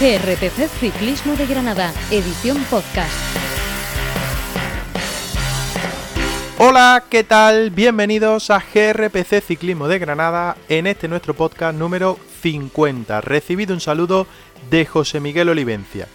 GRPC Ciclismo de Granada, edición podcast. Hola, ¿qué tal? Bienvenidos a GRPC Ciclismo de Granada en este nuestro podcast número 50. Recibido un saludo de José Miguel Olivencia.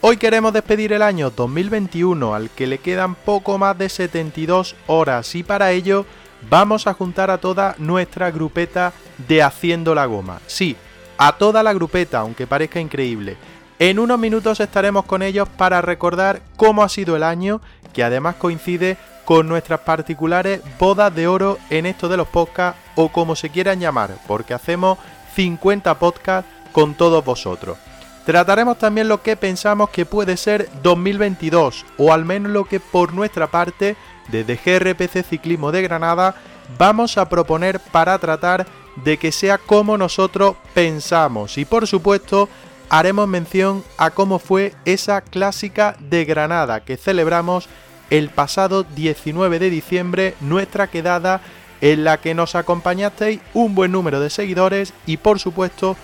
Hoy queremos despedir el año 2021 al que le quedan poco más de 72 horas y para ello vamos a juntar a toda nuestra grupeta de Haciendo la Goma. Sí, a toda la grupeta, aunque parezca increíble. En unos minutos estaremos con ellos para recordar cómo ha sido el año, que además coincide con nuestras particulares bodas de oro en esto de los podcasts o como se quieran llamar, porque hacemos 50 podcasts con todos vosotros. Trataremos también lo que pensamos que puede ser 2022, o al menos lo que por nuestra parte, desde GRPC Ciclismo de Granada, vamos a proponer para tratar de que sea como nosotros pensamos y por supuesto haremos mención a cómo fue esa clásica de Granada que celebramos el pasado 19 de diciembre, nuestra quedada en la que nos acompañasteis un buen número de seguidores y por supuesto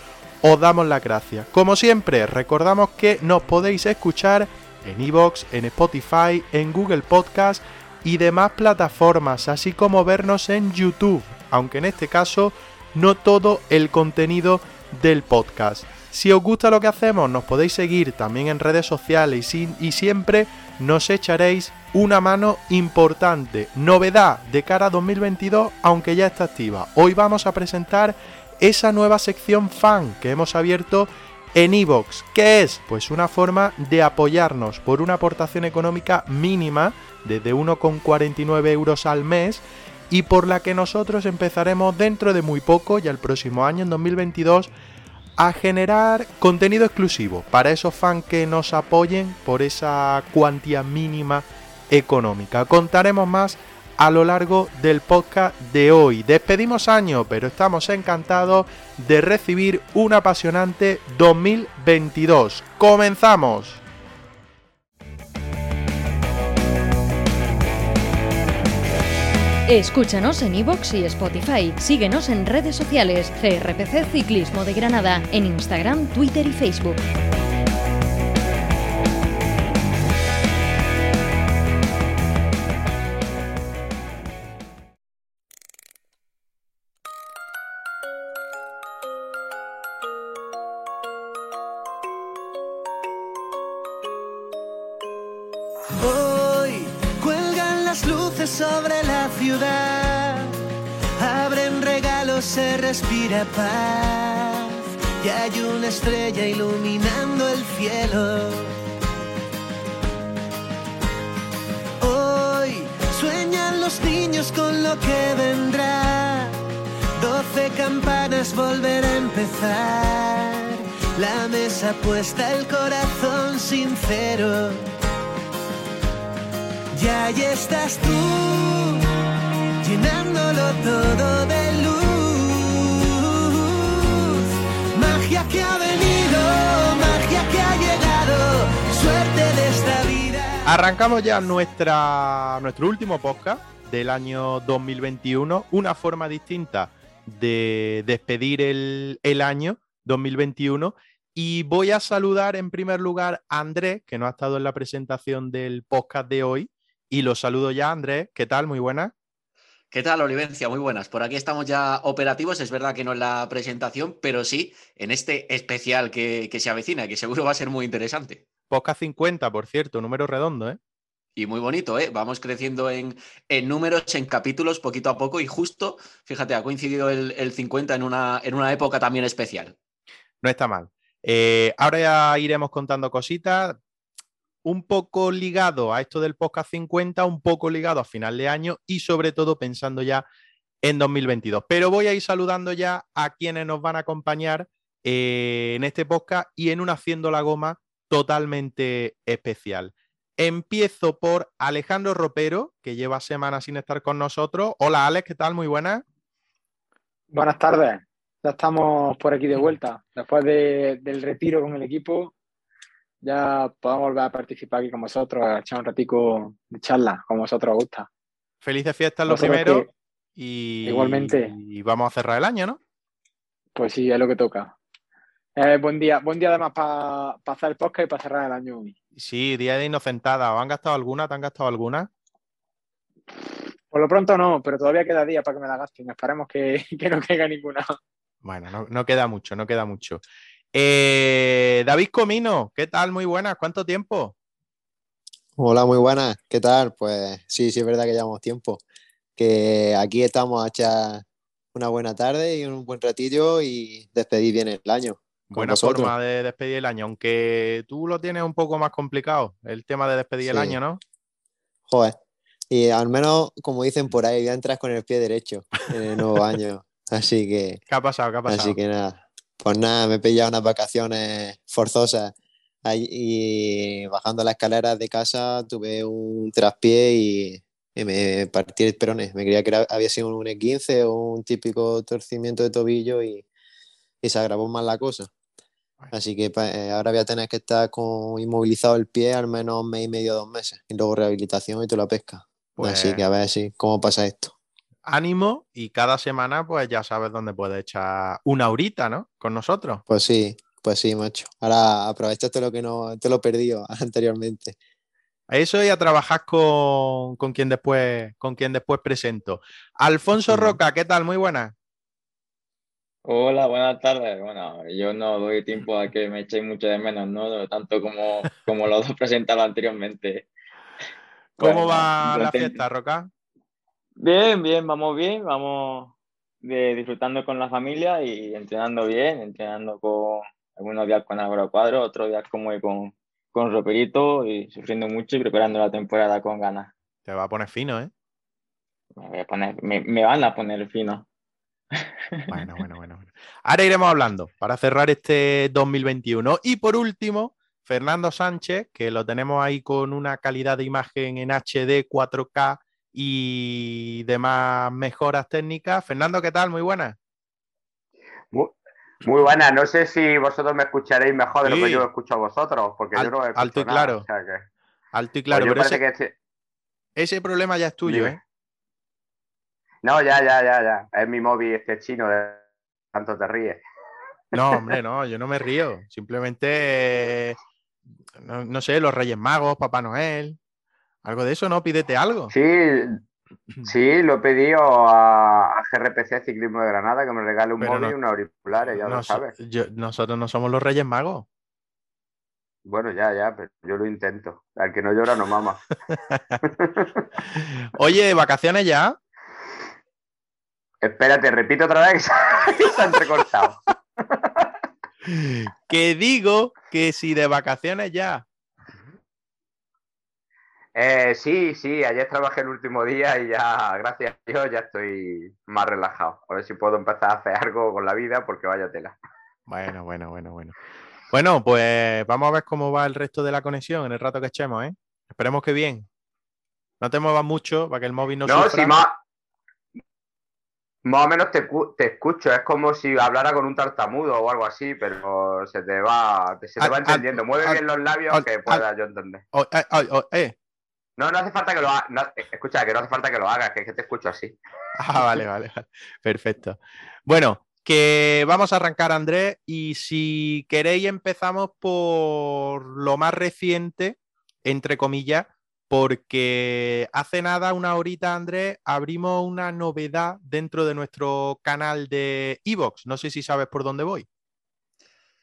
os damos las gracias. Como siempre, recordamos que nos podéis escuchar en iVoox, en Spotify, en Google Podcast y demás plataformas, así como vernos en YouTube, aunque en este caso no todo el contenido del podcast. Si os gusta lo que hacemos, nos podéis seguir también en redes sociales y, siempre nos echaréis una mano importante. Novedad de cara a 2022, aunque ya está activa. Hoy vamos a presentar esa nueva sección fan que hemos abierto en iVoox. ¿Qué es? Pues una forma de apoyarnos por una aportación económica mínima desde 1,49 euros al mes y por la que nosotros empezaremos dentro de muy poco, ya el próximo año, en 2022, a generar contenido exclusivo para esos fans que nos apoyen por esa cuantía mínima económica. Contaremos más a lo largo del podcast de hoy. Despedimos año, pero estamos encantados de recibir un apasionante 2022. ¡Comenzamos! Escúchanos en iVoox y Spotify. Síguenos en redes sociales. CRPC Ciclismo de Granada. En Instagram, Twitter y Facebook. Respira paz y hay una estrella iluminando el cielo. Hoy sueñan los niños con lo que vendrá. Doce campanas volver a empezar. La mesa puesta, el corazón sincero. Y ahí estás tú, llenándolo todo de luz. Arrancamos ya nuestra, nuestro último podcast del año 2021, una forma distinta de despedir el, el año 2021. Y voy a saludar en primer lugar a Andrés, que no ha estado en la presentación del podcast de hoy. Y lo saludo ya, Andrés. ¿Qué tal? Muy buenas. ¿Qué tal, Olivencia? Muy buenas. Por aquí estamos ya operativos. Es verdad que no en la presentación, pero sí en este especial que, se avecina, que seguro va a ser muy interesante. Poca 50, por cierto, número redondo, ¿eh? Y muy bonito, ¿eh? Vamos creciendo en, en, números, en capítulos, poquito a poco. Y justo, fíjate, ha coincidido el, 50 en una, en una época también especial. No está mal. Eh, ahora ya iremos contando cositas un poco ligado a esto del podcast 50, un poco ligado a final de año y sobre todo pensando ya en 2022. Pero voy a ir saludando ya a quienes nos van a acompañar eh, en este podcast y en un Haciendo la Goma totalmente especial. Empiezo por Alejandro Ropero, que lleva semanas sin estar con nosotros. Hola Alex, ¿qué tal? Muy buenas. Buenas tardes. Ya estamos por aquí de vuelta. Después del retiro con el equipo, ya podamos volver a participar aquí con vosotros, a echar un ratico de charla, como vosotros os gusta. Felices fiestas lo primero. Y, igualmente. Y vamos a cerrar el año, ¿no? Pues sí, es lo que toca. Eh, buen día, buen día además para hacer el podcast y para cerrar el año hoy. Sí, día de inocentada. ¿Os han gastado alguna? ¿Te han gastado alguna? Por lo pronto no, pero todavía queda día para que me la gasten. Esperemos que, no caiga ninguna. Bueno, no, queda mucho, no queda mucho. Eh, David Comino, ¿qué tal? Muy buenas, ¿cuánto tiempo? Hola, muy buenas, ¿qué tal? Pues sí, sí es verdad que llevamos tiempo. Que aquí estamos a echar una buena tarde y un buen ratillo y despedir bien el año. Buena forma de despedir el año, aunque tú lo tienes un poco más complicado, el tema de despedir el año, ¿no? Joder, y al menos, como dicen por ahí, ya entras con el pie derecho en el nuevo año. Así que. ¿Qué ha pasado? ¿Qué ha pasado? Así que nada. Pues nada, me he pillado unas vacaciones forzosas y bajando las escaleras de casa tuve un traspié y, me partí el peroné. Me creía que había sido un E15 o un típico torcimiento de tobillo y, y se agravó más la cosa. Así que pues, eh, ahora voy a tener que estar con inmovilizado el pie al menos un mes y medio, dos meses. Y luego rehabilitación y toda la pesca. Así que a pues ver si, cómo pasa esto. Ánimo y cada semana pues ya sabes dónde puedes echar una horita, ¿no? Con nosotros. Pues sí, pues sí, macho. Ahora aprovechaste lo que no te lo perdí anteriormente. Eso y a trabajar con, quien después con quien después presento. Alfonso Roca, ¿qué tal? Muy buenas. Hola, buenas tardes. Bueno, yo no doy tiempo a que me echéis mucho de menos, ¿no? Tanto como, como los dos presentados anteriormente. ¿Cómo va la fiesta, Roca? Bien, bien, vamos bien, vamos disfrutando con la familia y entrenando bien, entrenando con algunos días con Álvaro Cuadro, otros días como con, con Roperito y sufriendo mucho y preparando la temporada con ganas. Te va a poner fino, ¿eh? Me, me van a poner fino. Bueno, bueno, bueno, bueno. Ahora iremos hablando para cerrar este 2021. Y por último, Fernando Sánchez, que lo tenemos ahí con una calidad de imagen en HD, 4K y demás mejoras técnicas. Fernando, ¿qué tal? Muy buenas. Muy, buenas. No sé si vosotros me escucharéis mejor de lo que yo escucho a vosotros, porque yo no Alto y claro. Alto y claro. Pues ese, este ese, problema ya es tuyo, ¿eh? No, ya, ya, ya, ya. Es mi móvil este chino de tanto te ríes. No, hombre, no, yo no me río. Simplemente, no, sé, los Reyes Magos, Papá Noel, algo de eso, ¿no? Pídete algo. Sí, sí, lo he pedido a, GRPC Ciclismo de Granada que me regale un móvil y unos auriculares, ya lo sabes. nosotros no somos los Reyes Magos. Bueno, ya, ya, pero yo lo intento. Al que no llora no mama. Oye, ¿vacaciones ya? Espérate, repito otra vez ha entrecortado. que digo que si de vacaciones ya. Eh, sí, sí, ayer trabajé el último día y ya, gracias a Dios, ya estoy más relajado. A ver si puedo empezar a hacer algo con la vida porque vaya tela. Bueno, bueno, bueno, bueno. Bueno, pues vamos a ver cómo va el resto de la conexión en el rato que echemos, ¿eh? Esperemos que bien. No te muevas mucho para que el móvil no, no Si más, más o menos te, escucho, es como si hablara con un tartamudo o algo así, pero se te va, se te va entendiendo. Mueve bien los labios que pueda yo entender. Eh. No, no hace falta que lo hagas. escucha, que no hace falta que lo hagas, que, que te escucho así. Ah, vale, vale, vale. Perfecto. Bueno, que vamos a arrancar, Andrés, y si queréis empezamos por lo más reciente, entre comillas, porque hace nada, una horita, Andrés, abrimos una novedad dentro de nuestro canal de Evox. No sé si sabes por dónde voy.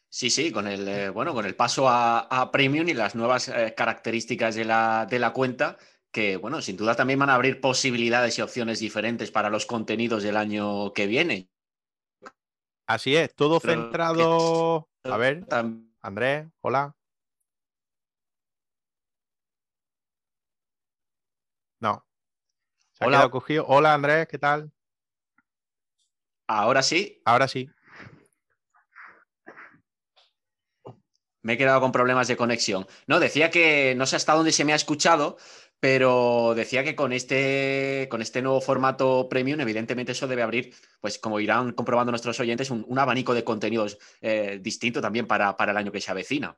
Sí, sí, con el, eh, bueno, con el paso a, Premium y las nuevas eh, características de la, de la cuenta, que bueno, sin duda también van a abrir posibilidades y opciones diferentes para los contenidos del año que viene. Así es, todo centrado. A ver, Andrés, hola. No. Hola. cogido. Hola Andrés, ¿qué tal? Ahora sí. Ahora sí. Me he quedado con problemas de conexión. No, decía que no sé hasta dónde se me ha escuchado, pero decía que con este, con este nuevo formato premium, evidentemente eso debe abrir, pues como irán comprobando nuestros oyentes, un, abanico de contenidos eh, distinto también para, para, el año que se avecina.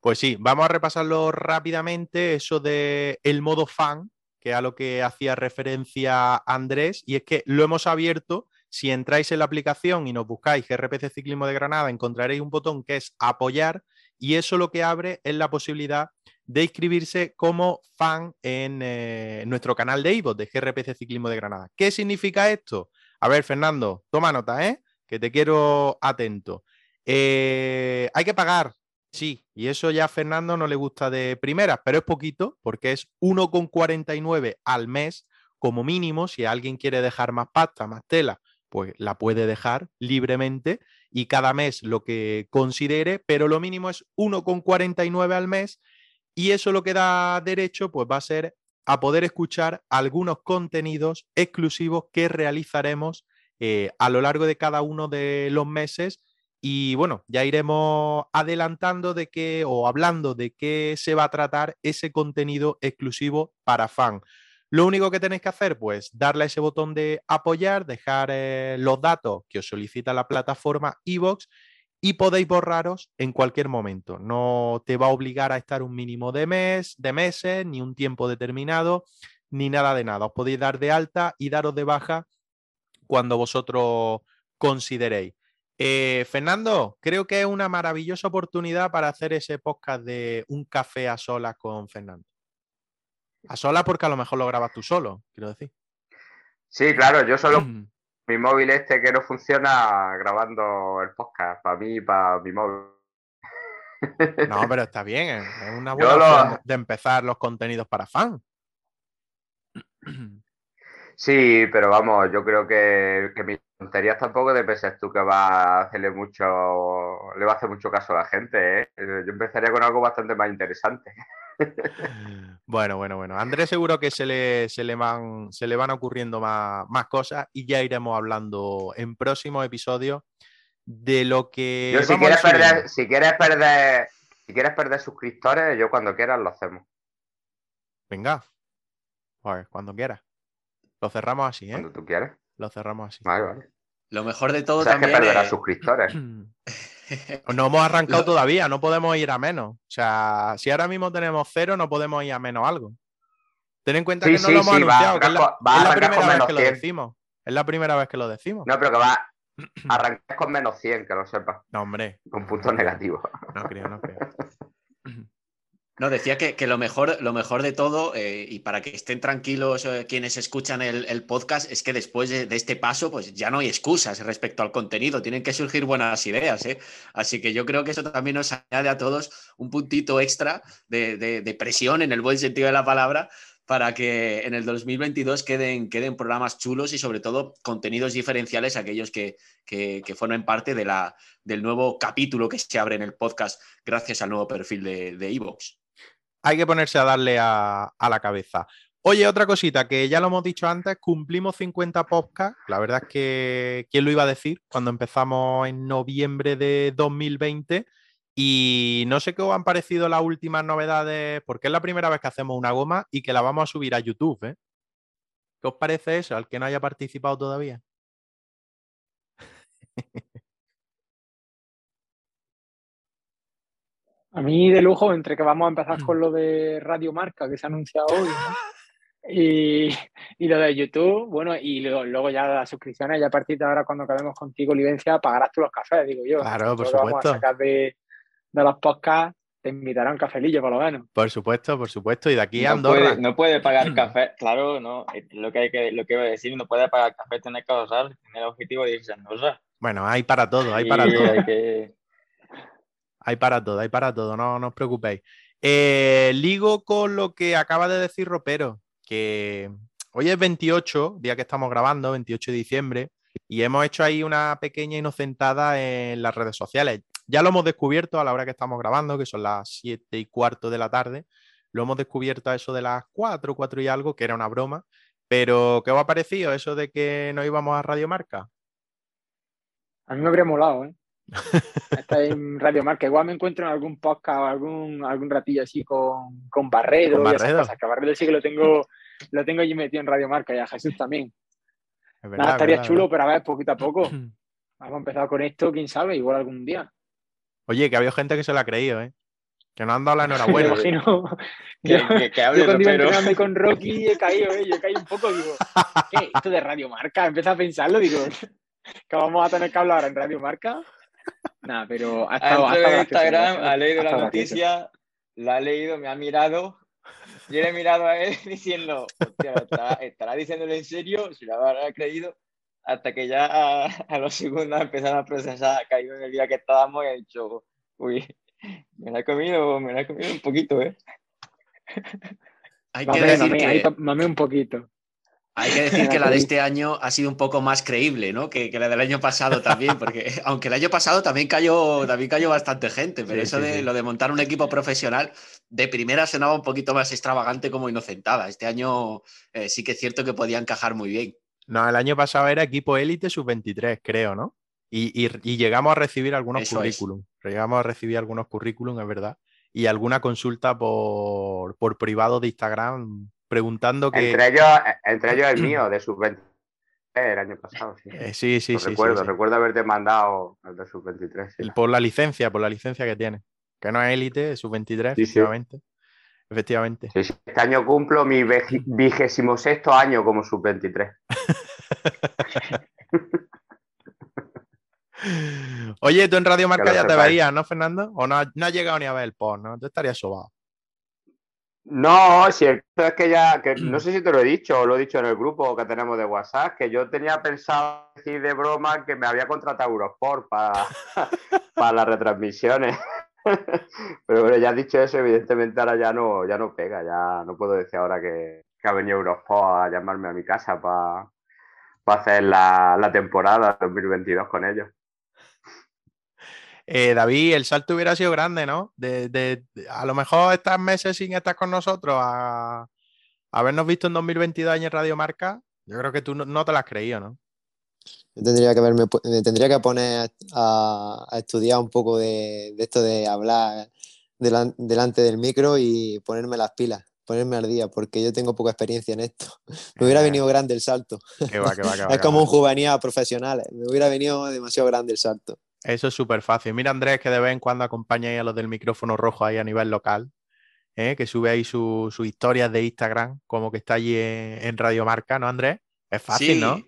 Pues sí, vamos a repasarlo rápidamente, eso de el modo fan, que a lo que hacía referencia Andrés, y es que lo hemos abierto Si entráis en la aplicación y nos buscáis GRPC Ciclismo de Granada, encontraréis un botón que es apoyar y eso lo que abre es la posibilidad de inscribirse como fan en eh, nuestro canal de Ivo de GRPC Ciclismo de Granada. ¿Qué significa esto? A ver, Fernando, toma nota, ¿eh? Que te quiero atento. Eh, hay que pagar, sí, y eso ya a Fernando no le gusta de primeras, pero es poquito porque es 1,49 al mes como mínimo. Si alguien quiere dejar más pasta, más tela, pues la puede dejar libremente y cada mes lo que considere, pero lo mínimo es 1,49 al mes y eso lo que da derecho pues va a ser a poder escuchar algunos contenidos exclusivos que realizaremos eh, a lo largo de cada uno de los meses y bueno, ya iremos adelantando de qué o hablando de qué se va a tratar ese contenido exclusivo para fan. Lo único que tenéis que hacer, pues darle a ese botón de apoyar, dejar eh, los datos que os solicita la plataforma iVox y podéis borraros en cualquier momento. No te va a obligar a estar un mínimo de mes, de meses, ni un tiempo determinado, ni nada de nada. Os podéis dar de alta y daros de baja cuando vosotros consideréis. Eh, Fernando, creo que es una maravillosa oportunidad para hacer ese podcast de un café a solas con Fernando. A solas porque a lo mejor lo grabas tú solo, quiero decir. Sí, claro, yo solo mi móvil este que no funciona grabando el podcast, para mí y para mi móvil. No, pero está bien, es una buena de empezar los contenidos para fans. Sí, pero vamos, yo creo que, que mis tonterías tampoco te penses tú que va a hacerle mucho, le va a hacer mucho caso a la gente, ¿eh? Yo empezaría con algo bastante más interesante. Bueno, bueno, bueno. Andrés seguro que se le, se le, van, se le van ocurriendo más, más cosas y ya iremos hablando en próximos episodios de lo que. Yo, si quieres, perder, si quieres perder, si quieres perder suscriptores, yo cuando quieras lo hacemos. Venga. Pues cuando quieras. Lo cerramos así, ¿eh? Cuando tú quieras. Lo cerramos así. Vale, vale. Lo mejor de todo o sea, también. Es que perderás suscriptores. Pues no hemos arrancado todavía, no podemos ir a menos. O sea, si ahora mismo tenemos cero, no podemos ir a menos algo. Ten en cuenta que no lo hemos anunciado, que es la, es la primera vez que 100. lo decimos. Es la primera vez que lo decimos. No, pero que va a arrancar con menos 100, que lo sepas. No, hombre. Con puntos negativos. No creo, no creo. No, decía que, que, lo, mejor, lo mejor de todo, eh, y para que estén tranquilos eh, quienes escuchan el, el, podcast, es que después de, este paso, pues ya no hay excusas respecto al contenido, tienen que surgir buenas ideas. ¿eh? Así que yo creo que eso también nos añade a todos un puntito extra de, de, de, presión en el buen sentido de la palabra para que en el 2022 queden, queden programas chulos y sobre todo contenidos diferenciales, aquellos que, que, que formen parte de la, del nuevo capítulo que se abre en el podcast gracias al nuevo perfil de Evox hay que ponerse a darle a, la cabeza. Oye, otra cosita que ya lo hemos dicho antes, cumplimos 50 podcasts. La verdad es que, ¿quién lo iba a decir? Cuando empezamos en noviembre de 2020. Y no sé qué os han parecido las últimas novedades, porque es la primera vez que hacemos una goma y que la vamos a subir a YouTube. ¿eh? ¿Qué os parece eso, al que no haya participado todavía? A mí de lujo, entre que vamos a empezar con lo de Radio Marca que se ha anunciado hoy, ¿no? y, y, lo de YouTube, bueno, y luego, luego, ya las suscripciones, ya a partir de ahora cuando acabemos contigo, Livencia, pagarás tú los cafés, digo yo. Claro, por supuesto. Vamos a sacar de, de los podcasts, te invitarán un cafelillo por lo menos. Por supuesto, por supuesto, y de aquí a no Andorra. Puede, no puede pagar café, claro, no, lo que hay que, lo que iba a decir, no puede pagar café, tener que ahorrar, tener el objetivo de irse a Andorra. Bueno, hay para todo, hay para y todo. Hay que... Hay para todo, hay para todo, no, no os preocupéis. Eh, ligo con lo que acaba de decir Ropero, que hoy es 28, día que estamos grabando, 28 de diciembre, y hemos hecho ahí una pequeña inocentada en las redes sociales. Ya lo hemos descubierto a la hora que estamos grabando, que son las 7 y cuarto de la tarde. Lo hemos descubierto a eso de las 4, 4 y algo, que era una broma. Pero, ¿qué os ha parecido eso de que no íbamos a Radio Marca? A mí me habría molado, ¿eh? Está en Radio Marca. Igual me encuentro en algún podcast o algún, algún ratillo así con, con Barredo. ¿Con Barredo? Y esas cosas, que Barredo sí que lo tengo, lo tengo allí metido en Radio Marca y a Jesús también. Es verdad, Nada, estaría verdad, chulo, verdad. pero a ver, poquito a poco. Hemos empezado con esto, quién sabe, igual algún día. Oye, que había gente que se lo ha creído, ¿eh? Que no han dado la Me enhorabuena. imagino. Que, Yo, que, que hable yo cuando iba entrenando con Rocky he caído, ¿eh? Yo he caído un poco, digo, ¿qué? Esto de Radio Marca, empecé a pensarlo, digo, que vamos a tener que hablar en Radio Marca. Nada, pero ha estado, en Instagram, ha leído la noticia, la ha leído, me ha mirado. Yo le he mirado a él diciendo, hostia, ¿estará, estará diciéndolo en serio? Si lo habrá creído. Hasta que ya a, a los segundos empezaron a procesar, ha caído en el día que estábamos y ha dicho, uy, me la he comido, me la he comido un poquito, ¿eh? Hay que decir que... un poquito. Hay que decir que la de este año ha sido un poco más creíble, ¿no? Que, la del año pasado también, porque aunque el año pasado también cayó, también cayó bastante gente, pero eso de lo de montar un equipo profesional de primera sonaba un poquito más extravagante como inocentada. Este año eh, sí que es cierto que podía encajar muy bien. No, el año pasado era equipo élite sub-23, creo, ¿no? Y, llegamos a recibir algunos currículum. Llegamos a recibir algunos currículum, es verdad. Y alguna consulta por, por privado de Instagram preguntando que... Entre ellos, entre ellos el mío, de sub-23, el año pasado. Sí, eh, sí, sí, recuerdo, recuerdo haberte mandado el de sub-23. Y por la licencia, por la licencia que tiene. Que no es élite, es sub-23, efectivamente. Efectivamente. este año cumplo mi vigésimo sexto año como sub-23. Oye, tú en Radio Marca ya te veías, ¿no, Fernando? ¿O no, no has llegado ni a ver el post, no? Tú estarías sobado. No, si es que ya, que no sé si te lo he dicho o lo he dicho en el grupo que tenemos de WhatsApp, que yo tenía pensado decir de broma que me había contratado Eurosport para, para las retransmisiones. Pero bueno, ya dicho eso, evidentemente ahora ya no, ya no pega, ya no puedo decir ahora que, ha venido Eurosport a llamarme a mi casa para, hacer la, la temporada 2022 con ellos. Eh, David, el salto hubiera sido grande, ¿no? De, a lo mejor estar meses sin estar con nosotros, a, habernos visto en 2022 en Radio Marca, yo creo que tú no, te lo has creído, ¿no? Yo tendría que verme, me tendría que poner a, estudiar un poco de, esto de hablar delante del micro y ponerme las pilas, ponerme al día, porque yo tengo poca experiencia en esto. Me hubiera venido grande el salto. es como un juvenil profesional, me hubiera venido demasiado grande el salto. Eso es súper fácil. Mira, Andrés, que de vez en cuando acompaña a los del micrófono rojo ahí a nivel local, ¿eh? que sube ahí sus su historias de Instagram, como que está allí en, Radio Marca, ¿no, Andrés? Es fácil, ¿no?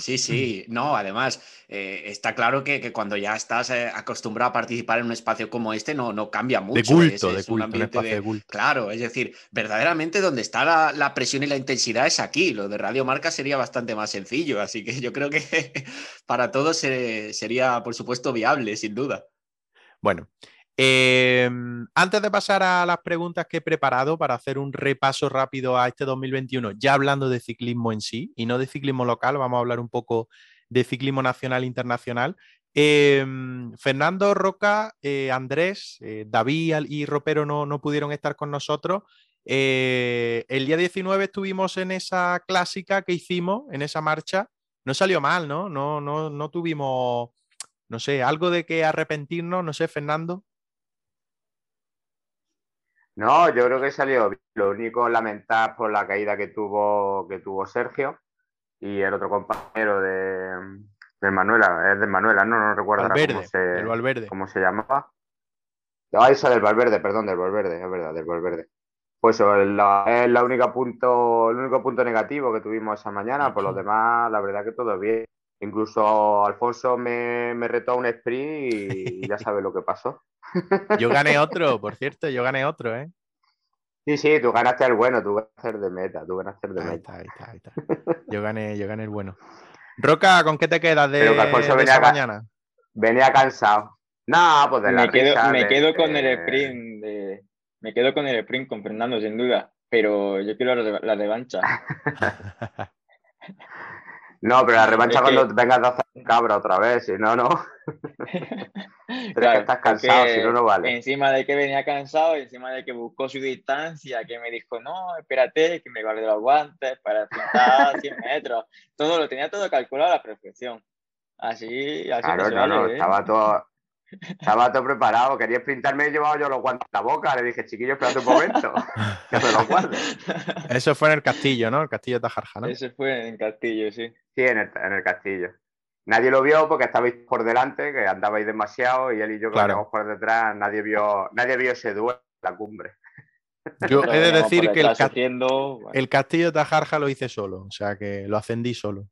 Sí, sí, no, además eh, está claro que, cuando ya estás eh, acostumbrado a participar en un espacio como este no, no cambia mucho. De culto, de, culto, un ambiente de, culto. Claro, es decir, verdaderamente donde está la, presión y la intensidad es aquí. Lo de Radio Marca sería bastante más sencillo, así que yo creo que para todos sería, por supuesto, viable, sin duda. Bueno, Em, antes de pasar a las preguntas que he preparado para hacer un repaso rápido a este 2021, ya hablando de ciclismo en sí y no de ciclismo local, vamos a hablar un poco de ciclismo nacional e internacional. Em, Fernando Roca, eh, Andrés, eh, David y Ropero no, no, pudieron estar con nosotros. Eh, el día 19 estuvimos en esa clásica que hicimos, en esa marcha. No salió mal, ¿no? No, no, no tuvimos, no sé, algo de que arrepentirnos, no sé, Fernando. No, yo creo que salió bien. Lo único lamentar por la caída que tuvo, que tuvo Sergio y el otro compañero de, de Manuela, es de Manuela, no, no recuerdo cómo, se, cómo se llamaba. Ah, esa del Valverde, perdón, del Valverde, es verdad, del Valverde. Pues es la, única punto, el único punto negativo que tuvimos esa mañana, por lo demás, la verdad que todo bien. Incluso Alfonso me, me retó a un sprint y ya sabe lo que pasó. Yo gané otro, por cierto, yo gané otro, ¿eh? Sí, sí, tú ganaste el bueno, tú ganaste el de meta, tú ganaste el de meta. Ahí está, ahí está, Yo gané, yo gané el bueno. Roca, ¿con qué te quedas de, esa mañana? Venía cansado. No, pues de la me quedo, me quedo con el sprint de, me quedo con el sprint con Fernando, sin duda, pero yo quiero la, la revancha. No, pero la revancha cuando vengas a hacer cabra otra vez, si no, no. pero que estás cansado, si no, no vale. Encima de que venía cansado, encima de que buscó su distancia, que me dijo, no, espérate, que me guarde los guantes para pintar 100 metros. Todo lo tenía todo calculado a la perfección. Así, así claro, no, no, ¿eh? estaba todo, estaba todo preparado, quería sprintarme y llevaba yo los guantes a la boca. Le dije, chiquillo, espérate un momento, que me los guarde. Eso fue en el castillo, ¿no? El castillo de Tajarja, ¿no? Eso fue en el castillo, sí. Sí, en el, en el castillo. Nadie lo vio porque estabais por delante, que andabais demasiado, y él y yo que claro. por detrás, nadie vio, nadie vio ese duelo en la cumbre. Yo he de decir que el, el, castillo de Tajarja lo hice solo, o sea que lo ascendí solo.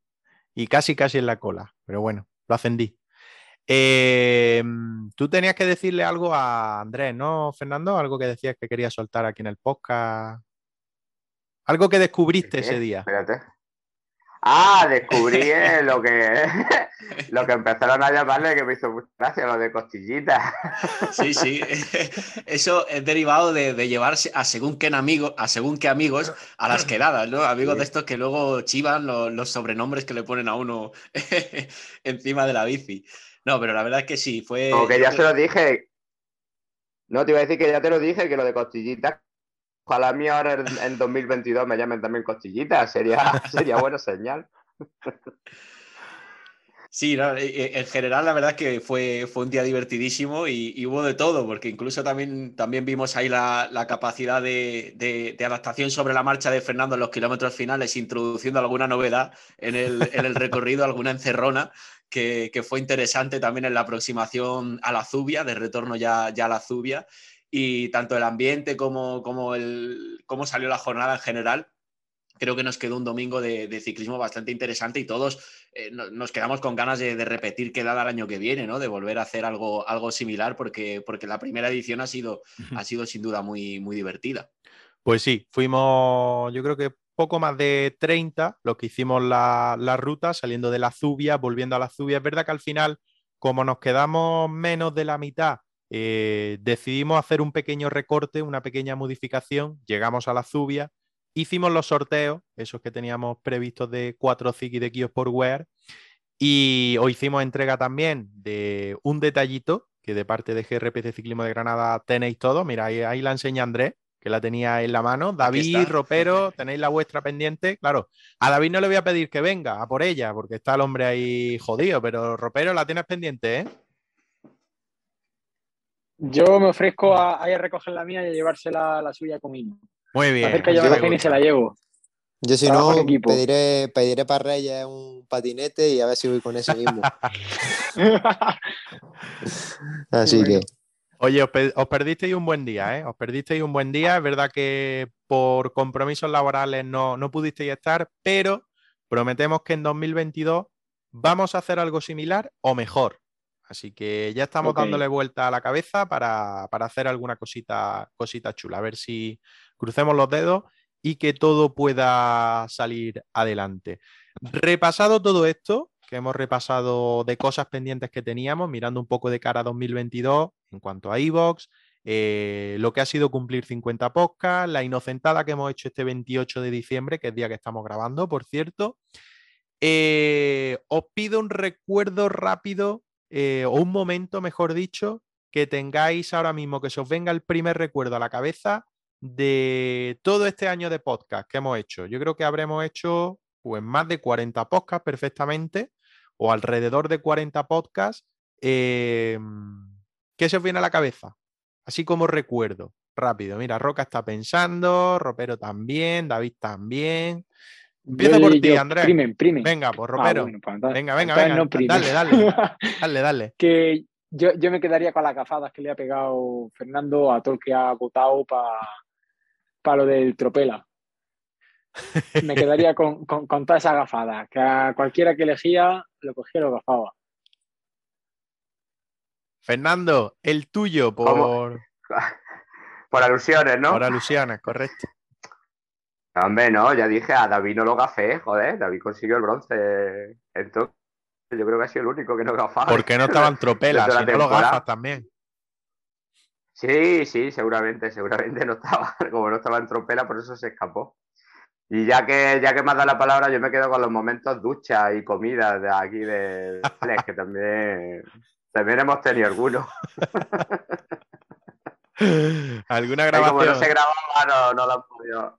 Y casi, casi en la cola, pero bueno. lo ascendí. Eh, tú tenías que decirle algo a Andrés, ¿no, Fernando? Algo que decías que querías soltar aquí en el podcast. Algo que descubriste ese día. Espérate. Ah, descubrí eh, lo que lo que empezaron a llamarle que me hizo mucha gracia, lo de costillitas. Sí, sí. Eso es derivado de, llevarse a según qué amigos, a según qué amigos a las quedadas, ¿no? Amigos de estos que luego chivan los, sobrenombres que le ponen a uno encima de la bici. No, pero la verdad es que sí, fue. Como que ya se lo dije. No, te iba a decir que ya te lo dije, que lo de costillitas Ojalá a mí ahora en 2022 me llamen también costillitas, sería, sería buena señal. Sí, eh, eh, en general la verdad es que fue, fue un día divertidísimo y, hubo de todo, porque incluso también, también vimos ahí la, capacidad de, adaptación sobre la marcha de Fernando en los kilómetros finales, introduciendo alguna novedad en el, recorrido, alguna encerrona, que, fue interesante también en la aproximación a la Zubia, de retorno ya, ya a la Zubia y tanto el ambiente como, como el, cómo salió la jornada en general. Creo que nos quedó un domingo de, ciclismo bastante interesante y todos eh, nos quedamos con ganas de, repetir quedada el año que viene, ¿no? De volver a hacer algo, algo similar porque, porque la primera edición ha sido, ha sido sin duda muy, muy divertida. Pues sí, fuimos, yo creo que poco más de 30 los que hicimos la, la ruta, saliendo de la Zubia, volviendo a la Zubia. Es verdad que al final, como nos quedamos menos de la mitad eh, decidimos hacer un pequeño recorte, una pequeña modificación, llegamos a la Zubia, hicimos los sorteos, esos que teníamos previstos de 4 y de Kios por Wear, y hoy hicimos entrega también de un detallito que de parte de GRPC Ciclismo de Granada tenéis todo. Mira, ahí, la enseña Andrés, que la tenía en la mano. David, Ropero, tenéis la vuestra pendiente. Claro, a David no le voy a pedir que venga a por ella, porque está el hombre ahí jodido, pero Ropero la tienes pendiente, ¿eh? Yo me ofrezco a, ir a recoger la mía y a llevársela la suya conmigo. Muy bien. Acerca yo la y se la llevo. Yo si no, pediré, pediré para Reyes un patinete y a ver si voy con ese mismo. Así que... Oye, os, perdisteis un buen día, ¿eh? Os perdisteis un buen día. Es verdad que por compromisos laborales no, no pudisteis estar, pero prometemos que en 2022 vamos a hacer algo similar o mejor. Así que ya estamos dándole vuelta a la cabeza para, hacer alguna cosita, cosita chula. A ver si crucemos los dedos y que todo pueda salir adelante. Repasado todo esto, que hemos repasado de cosas pendientes que teníamos, mirando un poco de cara a 2022 en cuanto a Evox, eh, lo que ha sido cumplir 50 podcasts, la inocentada que hemos hecho este 28 de diciembre, que es día que estamos grabando, por cierto. Eh, os pido un recuerdo rápido eh, o un momento, mejor dicho, que tengáis ahora mismo, que se os venga el primer recuerdo a la cabeza de todo este año de podcast que hemos hecho. Yo creo que habremos hecho pues, más de 40 podcasts perfectamente, o alrededor de 40 podcasts. Em, ¿Qué se os viene a la cabeza? Así como recuerdo, rápido. Mira, Roca está pensando, Ropero también, David también. Empieza por ti, Andrés. Venga, por pues, ah, Romero. Pues, venga, venga, venga. dale, dale. Dale, dale. que yo, yo, me quedaría con las gafadas que le ha pegado Fernando a todo el que ha votado para lo del tropela. Me quedaría con, con, con todas esas gafadas. Que a cualquiera que elegía, lo cogía lo gafaba. Fernando, el tuyo por. Por alusiones, ¿no? Por alusiones, correcto. Hombre, no, ya dije, a David no lo gafé, joder, David consiguió el bronce. Entonces, yo creo que ha sido el único que no gafaba. Porque no estaban tropelas, si no lo gafas también. Sí, sí, seguramente, seguramente no estaba, como no estaba en tropela, por eso se escapó. Y ya que, ya que me has dado la palabra, yo me quedo con los momentos ducha y comida de aquí de Flex, que también, también hemos tenido algunos. ¿Alguna grabación? como no se grababa, no, no lo han podido.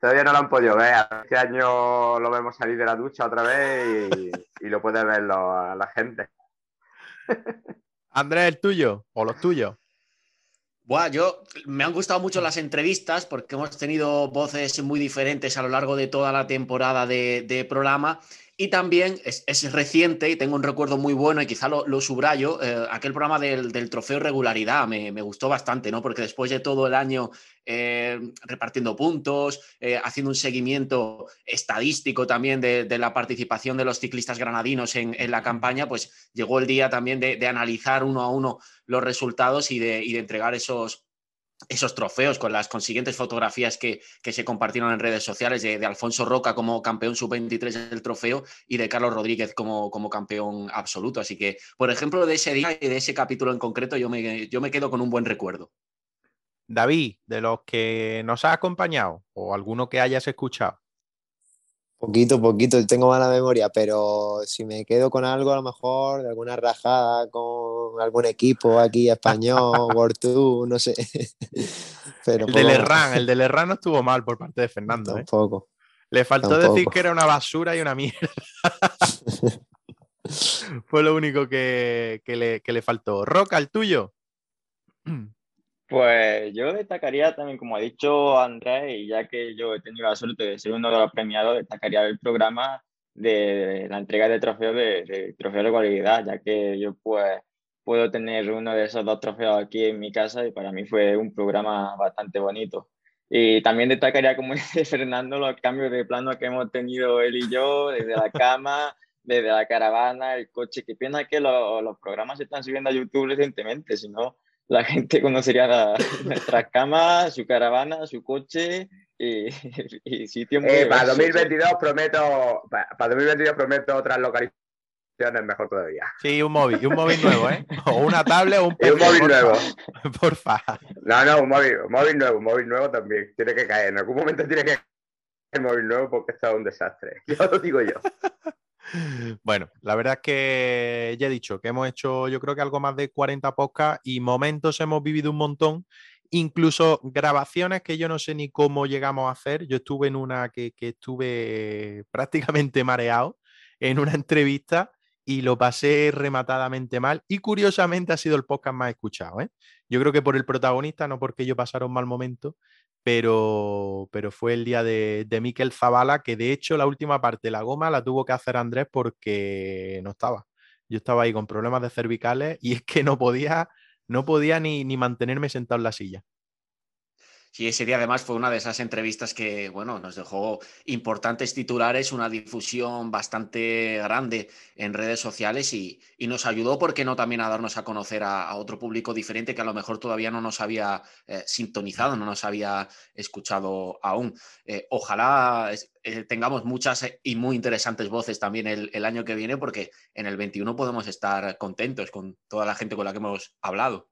Todavía no lo han podido ver. Este año lo vemos salir de la ducha otra vez y, lo puede ver la gente. Andrés, el tuyo o los tuyos. Buah, yo me han gustado mucho las entrevistas porque hemos tenido voces muy diferentes a lo largo de toda la temporada de, programa Y también es, reciente y tengo un recuerdo muy bueno y quizá lo, subrayo, eh, aquel programa del, trofeo regularidad me, gustó bastante, ¿no? Porque después de todo el año eh, repartiendo puntos, eh, haciendo un seguimiento estadístico también de, la participación de los ciclistas granadinos en, la campaña, pues llegó el día también de, analizar uno a uno los resultados y de, y de entregar esos esos trofeos con las consiguientes fotografías que, se compartieron en redes sociales de, Alfonso Roca como campeón sub-23 del trofeo y de Carlos Rodríguez como, como, campeón absoluto. Así que, por ejemplo, de ese día y de ese capítulo en concreto, yo me, yo me quedo con un buen recuerdo. David, de los que nos ha acompañado o alguno que hayas escuchado. Poquito, poquito, tengo mala memoria, pero si me quedo con algo, a lo mejor de alguna rajada con algún equipo aquí español, World Tour, no sé. pero el del Erran, el del Erran no estuvo mal por parte de Fernando. ¿eh? Tampoco. Le faltó decir que era una basura y una mierda. Fue lo único que, le, que le faltó. Roca, el tuyo. Pues yo destacaría también, como ha dicho Andrés, y ya que yo he tenido la suerte de ser uno de los premiados, destacaría el programa de, la entrega de trofeos de, trofeo de cualidad, ya que yo pues puedo tener uno de esos dos trofeos aquí en mi casa y para mí fue un programa bastante bonito. Y también destacaría, como dice Fernando, los cambios de plano que hemos tenido él y yo, desde la cama, desde la caravana, el coche, que piensa que los programas se están subiendo a YouTube recientemente, si no la gente conocería la, nuestras camas, su caravana, su coche y, sitio eh, para 2022 prometo para, 2022 prometo otras localizaciones mejor todavía. Sí, un móvil, un móvil nuevo, ¿eh? O una tablet o un PC. un móvil nuevo. Porfa. No, no, un móvil, un móvil nuevo, un móvil nuevo también. Tiene que caer. En algún momento tiene que caer el móvil nuevo porque está un desastre. Yo lo digo yo. Bueno, la verdad es que ya he dicho que hemos hecho yo creo que algo más de 40 podcasts y momentos hemos vivido un montón, incluso grabaciones que yo no sé ni cómo llegamos a hacer. Yo estuve en una que, estuve prácticamente mareado en una entrevista y lo pasé rematadamente mal y curiosamente ha sido el podcast más escuchado. ¿eh? Yo creo que por el protagonista, no porque yo pasara un mal momento, pero, pero fue el día de, de Miquel Zavala, que de hecho la última parte, la goma, la tuvo que hacer Andrés porque no estaba. Yo estaba ahí con problemas de cervicales y es que no podía, no podía ni, ni mantenerme sentado en la silla. Sí, ese día además fue una de esas entrevistas que, bueno, nos dejó importantes titulares, una difusión bastante grande en redes sociales y, nos ayudó, ¿por qué no?, también a darnos a conocer a, otro público diferente que a lo mejor todavía no nos había eh, sintonizado, no nos había escuchado aún. Eh, ojalá eh, tengamos muchas y muy interesantes voces también el año que viene, porque en el 21 podemos estar contentos con toda la gente con la que hemos hablado.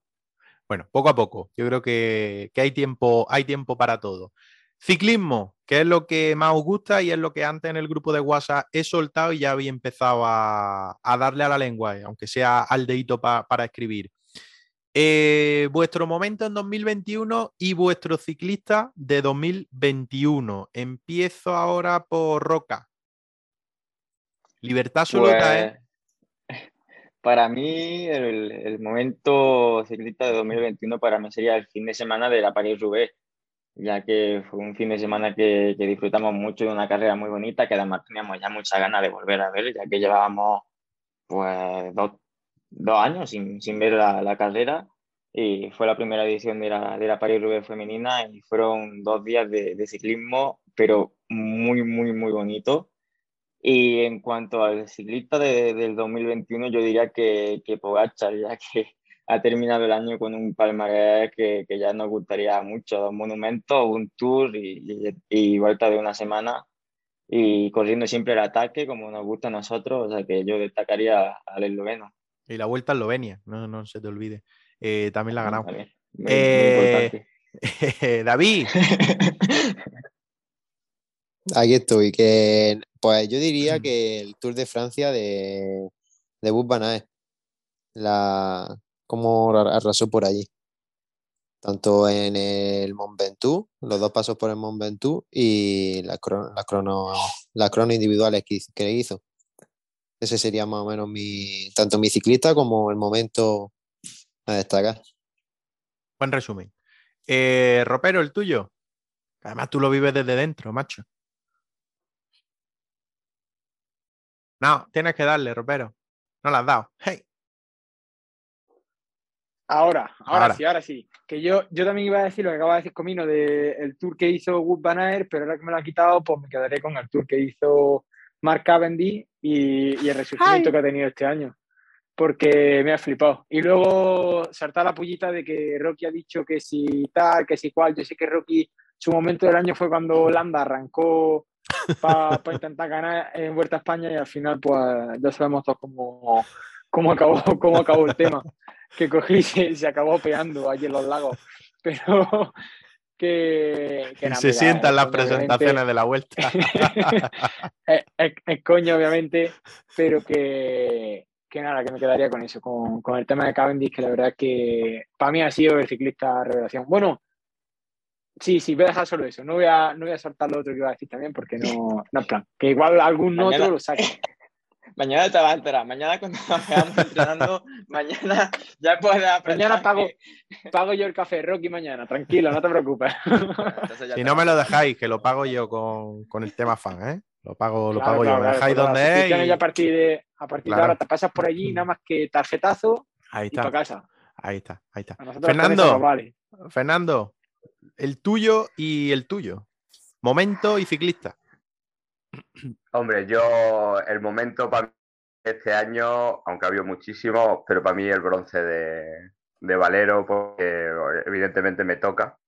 Bueno, poco a poco. Yo creo que, hay, tiempo, hay tiempo para todo. Ciclismo, que es lo que más os gusta y es lo que antes en el grupo de WhatsApp he soltado y ya había empezado a, darle a la lengua, aunque sea al dedito para escribir. Eh, vuestro momento en 2021 y vuestro ciclista de 2021. Empiezo ahora por Roca. Libertad absoluta, ¿eh? Para mí, el, momento ciclista de 2021 para mí sería el fin de semana de la París-Roubaix, ya que fue un fin de semana que, disfrutamos mucho de una carrera muy bonita, que además teníamos ya mucha ganas de volver a ver, ya que llevábamos pues dos, años sin, ver la, carrera y fue la primera edición de la, de la París-Roubaix femenina y fueron dos días de, de ciclismo, pero muy, muy, muy bonito y en cuanto al ciclista de, del 2021, yo diría que, que Pogacar, ya que ha terminado el año con un palmarés que, que ya nos gustaría mucho, dos monumentos, un tour y, y, vuelta de una semana y corriendo siempre el ataque como nos gusta a nosotros, o sea que yo destacaría al esloveno. Y la vuelta a Eslovenia, no, no se te olvide, eh, también la ha ganado. Eh, David. Aquí estoy, que pues yo diría que el Tour de Francia de, de Bus la, como arrasó por allí. Tanto en el Mont Ventoux, los dos pasos por el Mont Ventoux y las la crono, la crono individuales que, que hizo. Ese sería más o menos mi, tanto mi ciclista como el momento a destacar. Buen resumen. Eh, Ropero, el tuyo. Además tú lo vives desde dentro, macho. No, tienes que darle, ropero. No la has dado. Hey. Ahora, ahora, Ahora. sí, ahora sí. Que yo, yo también iba a decir lo que acaba de decir Comino del tour que hizo Wood Van Aert, pero ahora que me lo ha quitado, pues me quedaré con el tour que hizo Mark Cavendish y, y el resurgimiento que ha tenido este año. Porque me ha flipado. Y luego saltar la pullita de que Rocky ha dicho que si tal, que si cual. Yo sé que Rocky, su momento del año fue cuando Landa arrancó para intentar ganar en Vuelta a España y al final, pues ya sabemos todos cómo, cómo, acabó, cómo acabó el tema. Que cogí y se, se acabó peando allí en los lagos. Pero que, que nada, Se mira, sientan las presentaciones de la vuelta. es, es- es coño, obviamente, pero que, que nada, que me quedaría con eso, con, con el tema de Cavendish, que la verdad es que para mí ha sido el ciclista revelación. Bueno, sí, sí, voy a dejar solo eso, no voy a, no voy a soltar lo otro que iba a decir también, porque no, no es plan. Que igual algún Mañana- otro lo saque. Mañana te vas a enterar. Mañana cuando veamos entrenando, mañana ya puedes aprender. Mañana pago, pago yo el café, Rocky, mañana, tranquilo, no te preocupes. Ya si te no me lo dejáis, que lo pago yo con, con el tema fan, ¿eh? Lo pago, lo Claro, pago claro, yo. Me claro, dejáis las donde es. y- ya a partir de, a partir Claro. de ahora te pasas por allí, nada más que tarjetazo Ahí y para está, casa. ahí está, ahí está. Fernando, vale. Fernando, el tuyo y el tuyo. Momento y ciclista. Hombre, yo el momento para mí este año, aunque ha habido muchísimo, pero para mí el bronce de, de Valero, porque evidentemente me toca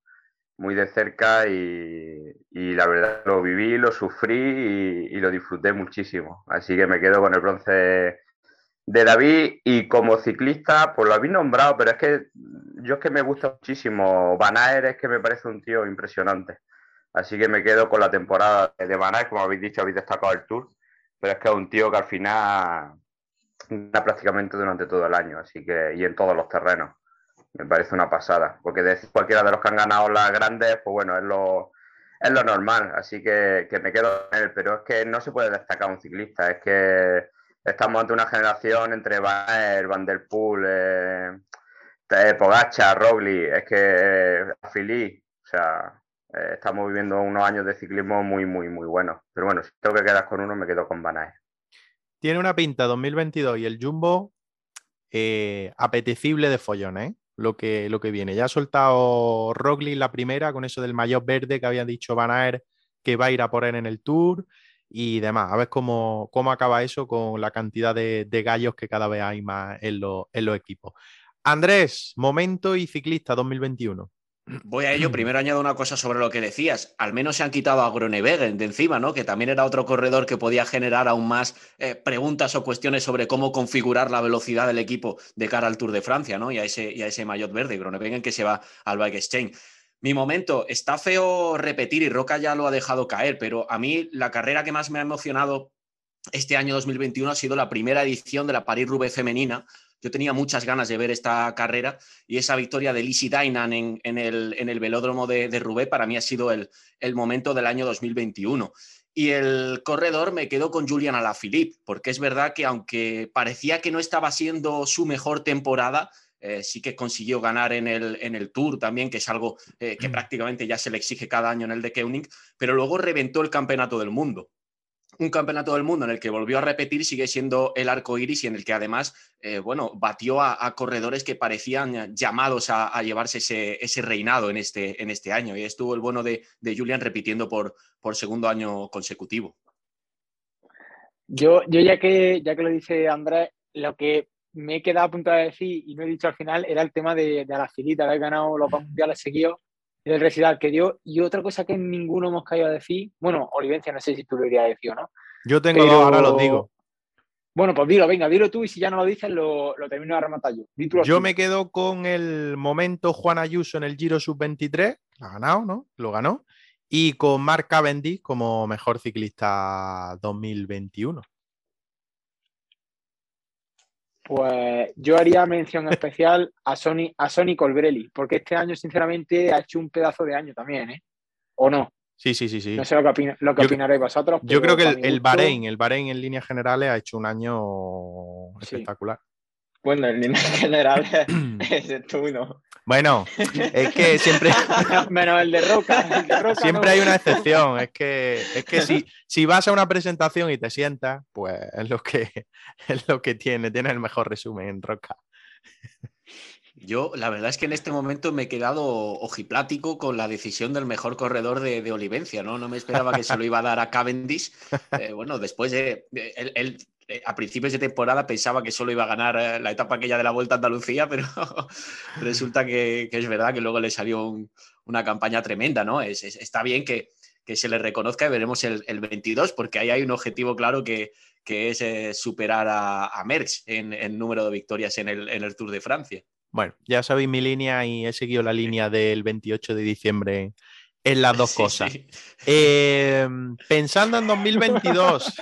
muy de cerca y, y la verdad lo viví, lo sufrí y, y lo disfruté muchísimo. Así que me quedo con el bronce de David y como ciclista, pues lo habéis nombrado, pero es que yo es que me gusta muchísimo. Van es que me parece un tío impresionante. Así que me quedo con la temporada de Van como habéis dicho, habéis destacado el Tour, pero es que es un tío que al final gana prácticamente durante todo el año, así que y en todos los terrenos. Me parece una pasada, porque de cualquiera de los que han ganado las grandes, pues bueno, es lo, es lo normal, así que, que me quedo con él, pero es que no se puede destacar un ciclista, es que estamos ante una generación entre Aert, Van der Poel, eh, eh, Pogacar, Roglic, es que eh, o sea, eh, estamos viviendo unos años de ciclismo muy, muy, muy buenos. Pero bueno, si tengo que quedar con uno, me quedo con Van. Tiene una pinta 2022 y el Jumbo eh, apetecible de follones, ¿eh? Lo que, lo que viene. Ya ha soltado Roglic la primera con eso del maillot verde que había dicho Van Aert que va a ir a él en el Tour y demás. A ver cómo, cómo acaba eso con la cantidad de, de gallos que cada vez hay más en, los- en los equipos. Andrés, momento y ciclista 2021. Voy a ello. Primero añado una cosa sobre lo que decías. Al menos se han quitado a Groenewegen de encima, ¿no? Que también era otro corredor que podía generar aún más eh, preguntas o cuestiones sobre cómo configurar la velocidad del equipo de cara al Tour de Francia, ¿no? Y a ese, y a ese maillot verde, Groenewegen que se va al Bike Exchange. Mi momento, está feo repetir y Roca ya lo ha dejado caer, pero a mí la carrera que más me ha emocionado este año 2021 ha sido la primera edición de la París-Roubaix femenina. Yo tenía muchas ganas de ver esta carrera y esa victoria de Lizzie el, en el velódromo de, de Roubaix para mí ha sido el, el momento del año 2021. Y el corredor me quedo con Julian Alaphilippe, porque es verdad que aunque parecía que no estaba siendo su mejor temporada, eh, sí que consiguió ganar en el, en el Tour también, que es algo eh, que prácticamente ya se le exige cada año en el de Koenig, pero luego reventó el Campeonato del Mundo. Un campeonato del mundo en el que volvió a repetir, sigue siendo el arco iris y en el que además, eh, bueno, batió a, a, corredores que parecían llamados a, a llevarse ese, ese, reinado en este, en este año. Y estuvo el bueno de, de Julian repitiendo por, por segundo año consecutivo. Yo, yo ya que ya que lo dice Andrés, lo que me he quedado a punto de decir y no he dicho al final era el tema de, de la filita, haber ganado los dos mundiales seguidos el recital que dio. Y otra cosa que ninguno hemos caído a decir, bueno, Olivencia, no sé si tú lo irías a decir o no. Yo tengo Pero... dos, ahora los digo. Bueno, pues dilo, venga, dilo tú y si ya no lo dices, lo, lo termino de rematar yo. Yo tú. me quedo con el momento Juan Ayuso en el Giro Sub-23, lo ha ganado, ¿no? Lo ganó. Y con Mark Cavendish como mejor ciclista 2021. Pues yo haría mención especial a Sony, a Sony Colbrelli, porque este año, sinceramente, ha hecho un pedazo de año también, ¿eh? ¿O no? Sí, sí, sí, sí. No sé lo que, opina, lo que yo, opinaréis vosotros. Yo creo que el, el, Bahrein, el Bahrein en líneas generales ha hecho un año sí. Bueno, en línea general es esto uno. Bueno, es que siempre, Menos el de Roca. el de Roca siempre no. hay una excepción. Es que, es que si, si vas a una presentación y te sientas, pues es lo que, es lo que tiene. Tiene el mejor resumen en Roca. Yo, la verdad es que en este momento me he quedado ojiplático con la decisión del mejor corredor de, de Olivencia, ¿no? No me esperaba que se lo iba a dar a Cavendish. Eh, bueno, después de, de- él, él, a principios de temporada pensaba que solo iba a ganar eh, la etapa aquella de la Vuelta a Andalucía, pero resulta que, es verdad que luego le salió un- una campaña tremenda, ¿no? Es- es- está bien que, se le reconozca y veremos el, el 22, porque ahí hay un objetivo claro que, es eh, superar a, a Merckx en, en número de victorias en el, en el Tour de Francia. Bueno, ya sabéis mi línea y he seguido la línea del 28 de diciembre en las dos Sí, cosas. sí. Eh, pensando en 2022,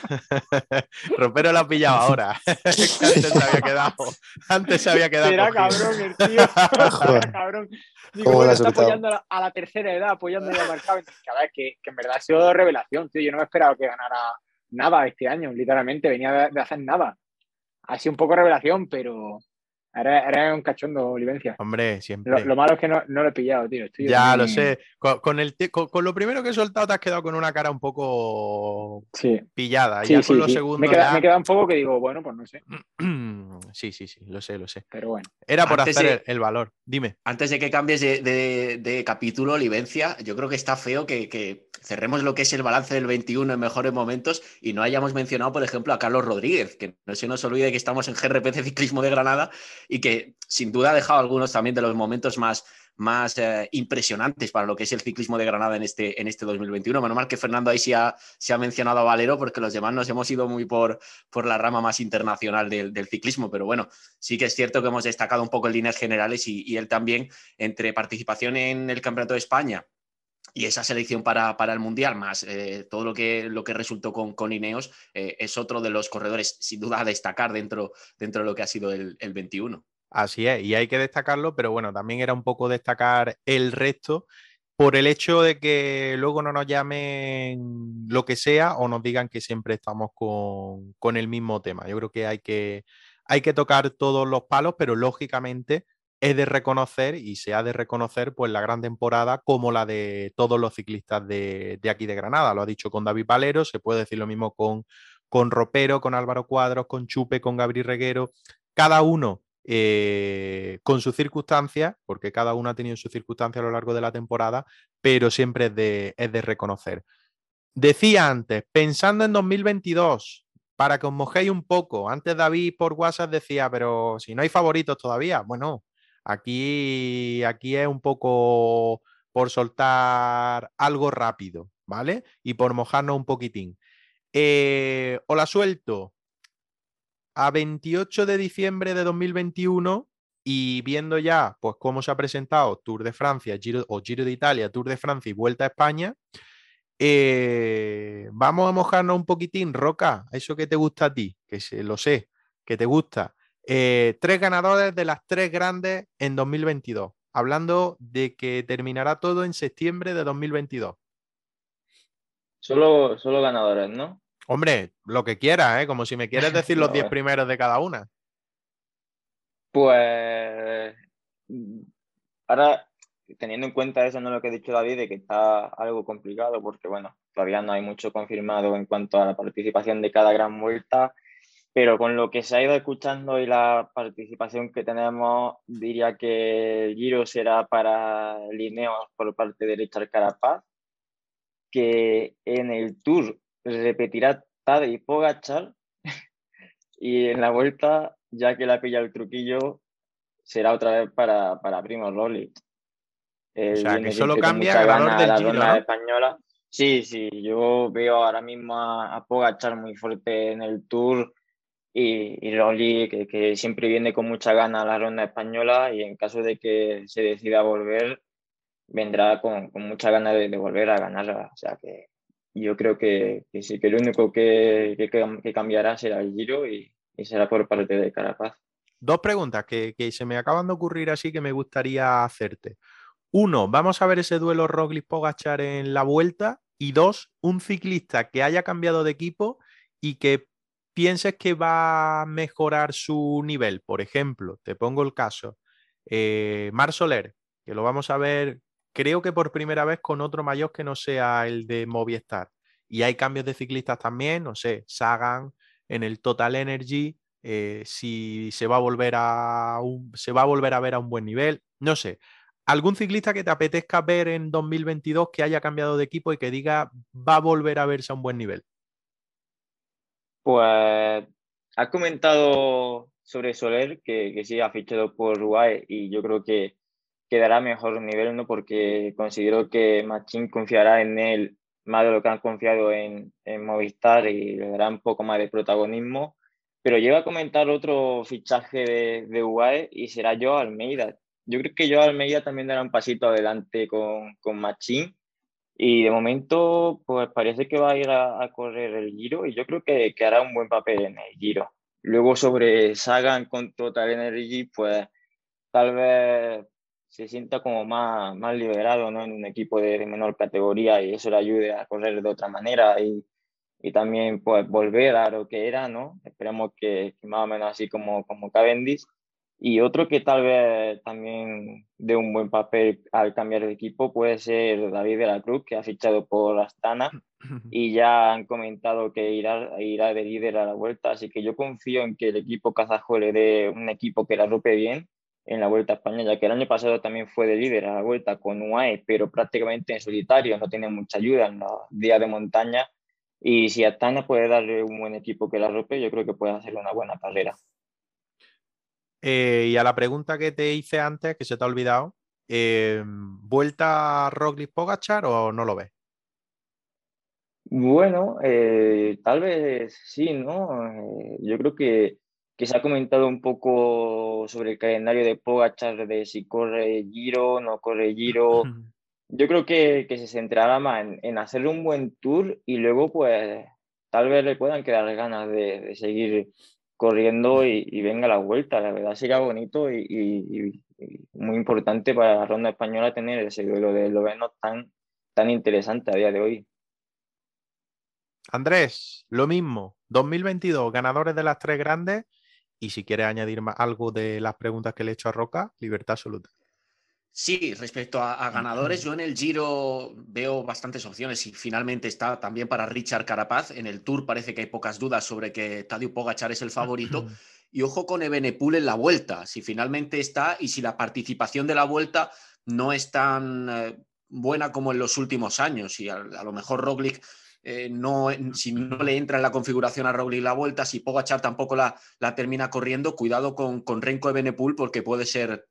Ropero la ha pillado ahora. Antes se había quedado. Antes se había quedado. Será cogido. cabrón el tío. Será cabrón. Digo, ¿Cómo bueno, lo has está soltado? apoyando a la, a la tercera edad, apoyando a Marcado. Que, a ver, que, que en verdad ha sido revelación, tío. Yo no me esperaba que ganara nada este año, literalmente. Venía de, de hacer nada. Ha sido un poco revelación, pero era, era un cachondo, Olivencia. Hombre, siempre. Lo, lo malo es que no, no lo he pillado, tío. Estoy ya muy- lo sé. Con, con el con, con lo primero que he soltado te has quedado con una cara un poco Sí, pillada. sí, ya sí. con los sí. segundos. Me, queda, ya- me queda un poco que digo, bueno, pues no sé. sí, sí, sí, lo sé, lo sé. Pero bueno. Era por Antes hacer de- el, el valor. Dime. Antes de que cambies de, de- de capítulo, Olivencia, yo creo que está feo que, que cerremos lo que es el balance del 21 en mejores momentos y no hayamos mencionado, por ejemplo, a Carlos Rodríguez, que no se nos olvide que estamos en GRPC Ciclismo de Granada y que sin duda ha dejado algunos también de los momentos más, más eh, impresionantes para lo que es el ciclismo de Granada en este, en este 2021. Menos mal que Fernando ahí sí ha, se ha mencionado a Valero, porque los demás nos hemos ido muy por, por la rama más internacional del, ciclismo, pero bueno, sí que es cierto que hemos destacado un poco en líneas generales y él también entre participación en el Campeonato de España y esa selección para, para el Mundial, más eh, todo lo que, lo que resultó con, con Ineos, eh, es otro de los corredores sin duda a destacar dentro, dentro de lo que ha sido el, el 21. Así es, y hay que destacarlo, pero bueno, también era un poco destacar el resto por el hecho de que luego no nos llamen lo que sea o nos digan que siempre estamos con, con el mismo tema. Yo creo que hay, que hay que tocar todos los palos, pero lógicamente es de reconocer y se ha de reconocer pues la gran temporada como la de todos los ciclistas de, de aquí de Granada. Lo ha dicho con David Valero, se puede decir lo mismo con, con Ropero, con Álvaro Cuadros, con Chupe, con Gabriel Reguero. Cada uno eh, con sus circunstancias, porque cada uno ha tenido sus circunstancias a lo largo de la temporada, pero siempre es de, es de reconocer. Decía antes, pensando en 2022, para que os mojéis un poco, antes David por WhatsApp decía, pero si no hay favoritos todavía, bueno, aquí, aquí es un poco por soltar algo rápido, ¿vale? Y por mojarnos un poquitín. Eh, os la suelto a 28 de diciembre de 2021 y viendo ya pues cómo se ha presentado Tour de Francia Giro, o Giro de Italia, Tour de Francia y Vuelta a España, eh, vamos a mojarnos un poquitín, Roca, eso que te gusta a ti, que se, lo sé, que te gusta. Eh, tres ganadores de las tres grandes en 2022, hablando de que terminará todo en septiembre de 2022. Solo, solo ganadores, ¿no? Hombre, lo que quieras, ¿eh? como si me quieres decir los No, 10 eh. primeros de cada una. Pues mm, ahora, teniendo en cuenta eso, no lo que ha dicho David, de que está algo complicado, porque bueno, todavía no hay mucho confirmado en cuanto a la participación de cada gran vuelta, pero con lo que se ha ido escuchando y la participación que tenemos, diría que el Giro será para Lineos por parte de Richard Carapaz, que en el Tour repetirá Tadej Pogacar y en la vuelta, ya que la pilla el truquillo, será otra vez para, para Primo Roglic. Él sea, que solo cambia a del la Giro, ¿no? española. Sí, sí, yo veo ahora mismo a, a Pogacar muy fuerte en el Tour y, y que, siempre viene con mucha gana a la ronda española y en caso de que se decida volver, vendrá con, mucha ganas de, volver a ganarla. O sea que yo creo que, que sí, que lo único que, que, cambiará será el Giro y, y será por parte de Carapaz. Dos preguntas que, que se me acaban de ocurrir así que me gustaría hacerte. Uno, vamos a ver ese duelo Roglic-Pogachar en la vuelta. Y dos, un ciclista que haya cambiado de equipo y que pienses que va a mejorar su nivel. Por ejemplo, te pongo el caso, eh, Mar Soler, que lo vamos a ver, creo que por primera vez con otro mayor que no sea el de Movistar. Y hay cambios de ciclistas también, no sé, Sagan en el Total Energy, eh, si se va, a volver a se va a volver a ver a un buen nivel, no sé. ¿Algún ciclista que te apetezca ver en 2022 que haya cambiado de equipo y que diga va a volver a verse a un buen nivel? Pues has comentado sobre Soler, que, que sí ha fichado por Uruguay y yo creo que quedará mejor nivel, ¿no? Porque considero que Machín confiará en él más de lo que han confiado en, en Movistar y le dará un poco más de protagonismo. Pero lleva a comentar otro fichaje de, de UAE y será yo Almeida. Yo creo que yo Almeida también dará un pasito adelante con, con Machín y de momento pues parece que va a ir a, correr el Giro y yo creo que, que, hará un buen papel en el Giro. Luego sobre Sagan con Total Energy pues tal vez se sienta como más, más liberado ¿no? en un equipo de, menor categoría y eso le ayude a correr de otra manera y, y también pues volver a lo que era, ¿no? Esperemos que, más o menos así como, como Cavendish. Y otro que tal vez también dé un buen papel al cambiar de equipo puede ser David de la Cruz, que ha fichado por Astana y ya han comentado que irá, irá de líder a la vuelta. Así que yo confío en que el equipo kazajo le dé un equipo que la rompe bien en la Vuelta a España, ya que el año pasado también fue de líder a la Vuelta con UAE, pero prácticamente en solitario, no tiene mucha ayuda en los días de montaña. Y si Astana puede darle un buen equipo que la rompe, yo creo que puede hacer una buena carrera. Eh, y a la pregunta que te hice antes, que se te ha olvidado, eh, ¿vuelta a Roglic Pogachar o no lo ves? Bueno, eh, tal vez sí, ¿no? yo creo que que se ha comentado un poco sobre el calendario de Pogachar, de si corre Giro, no corre Giro. Yo creo que, que se centrará más en, en, hacer un buen tour y luego pues tal vez le puedan quedar ganas de, de seguir corriendo y, venga la vuelta. La verdad sería bonito y, muy importante para la ronda española tener ese duelo de eslovenos tan, tan interesante a día de hoy. Andrés, lo mismo, 2022, ganadores de las tres grandes y si quieres añadir algo de las preguntas que le he hecho a Roca, libertad absoluta. Sí, respecto a, ganadores, yo en el Giro veo bastantes opciones y finalmente está también para Richard Carapaz. En el Tour parece que hay pocas dudas sobre que Tadej Pogachar es el favorito. Y ojo con Ebenepul en la vuelta, si finalmente está y si la participación de la vuelta no es tan eh, buena como en los últimos años y a, a lo mejor Roglic eh, no, si no le entra en la configuración a Roglic la vuelta, si Pogachar tampoco la, la termina corriendo, cuidado con, con Renko Ebenepul porque puede ser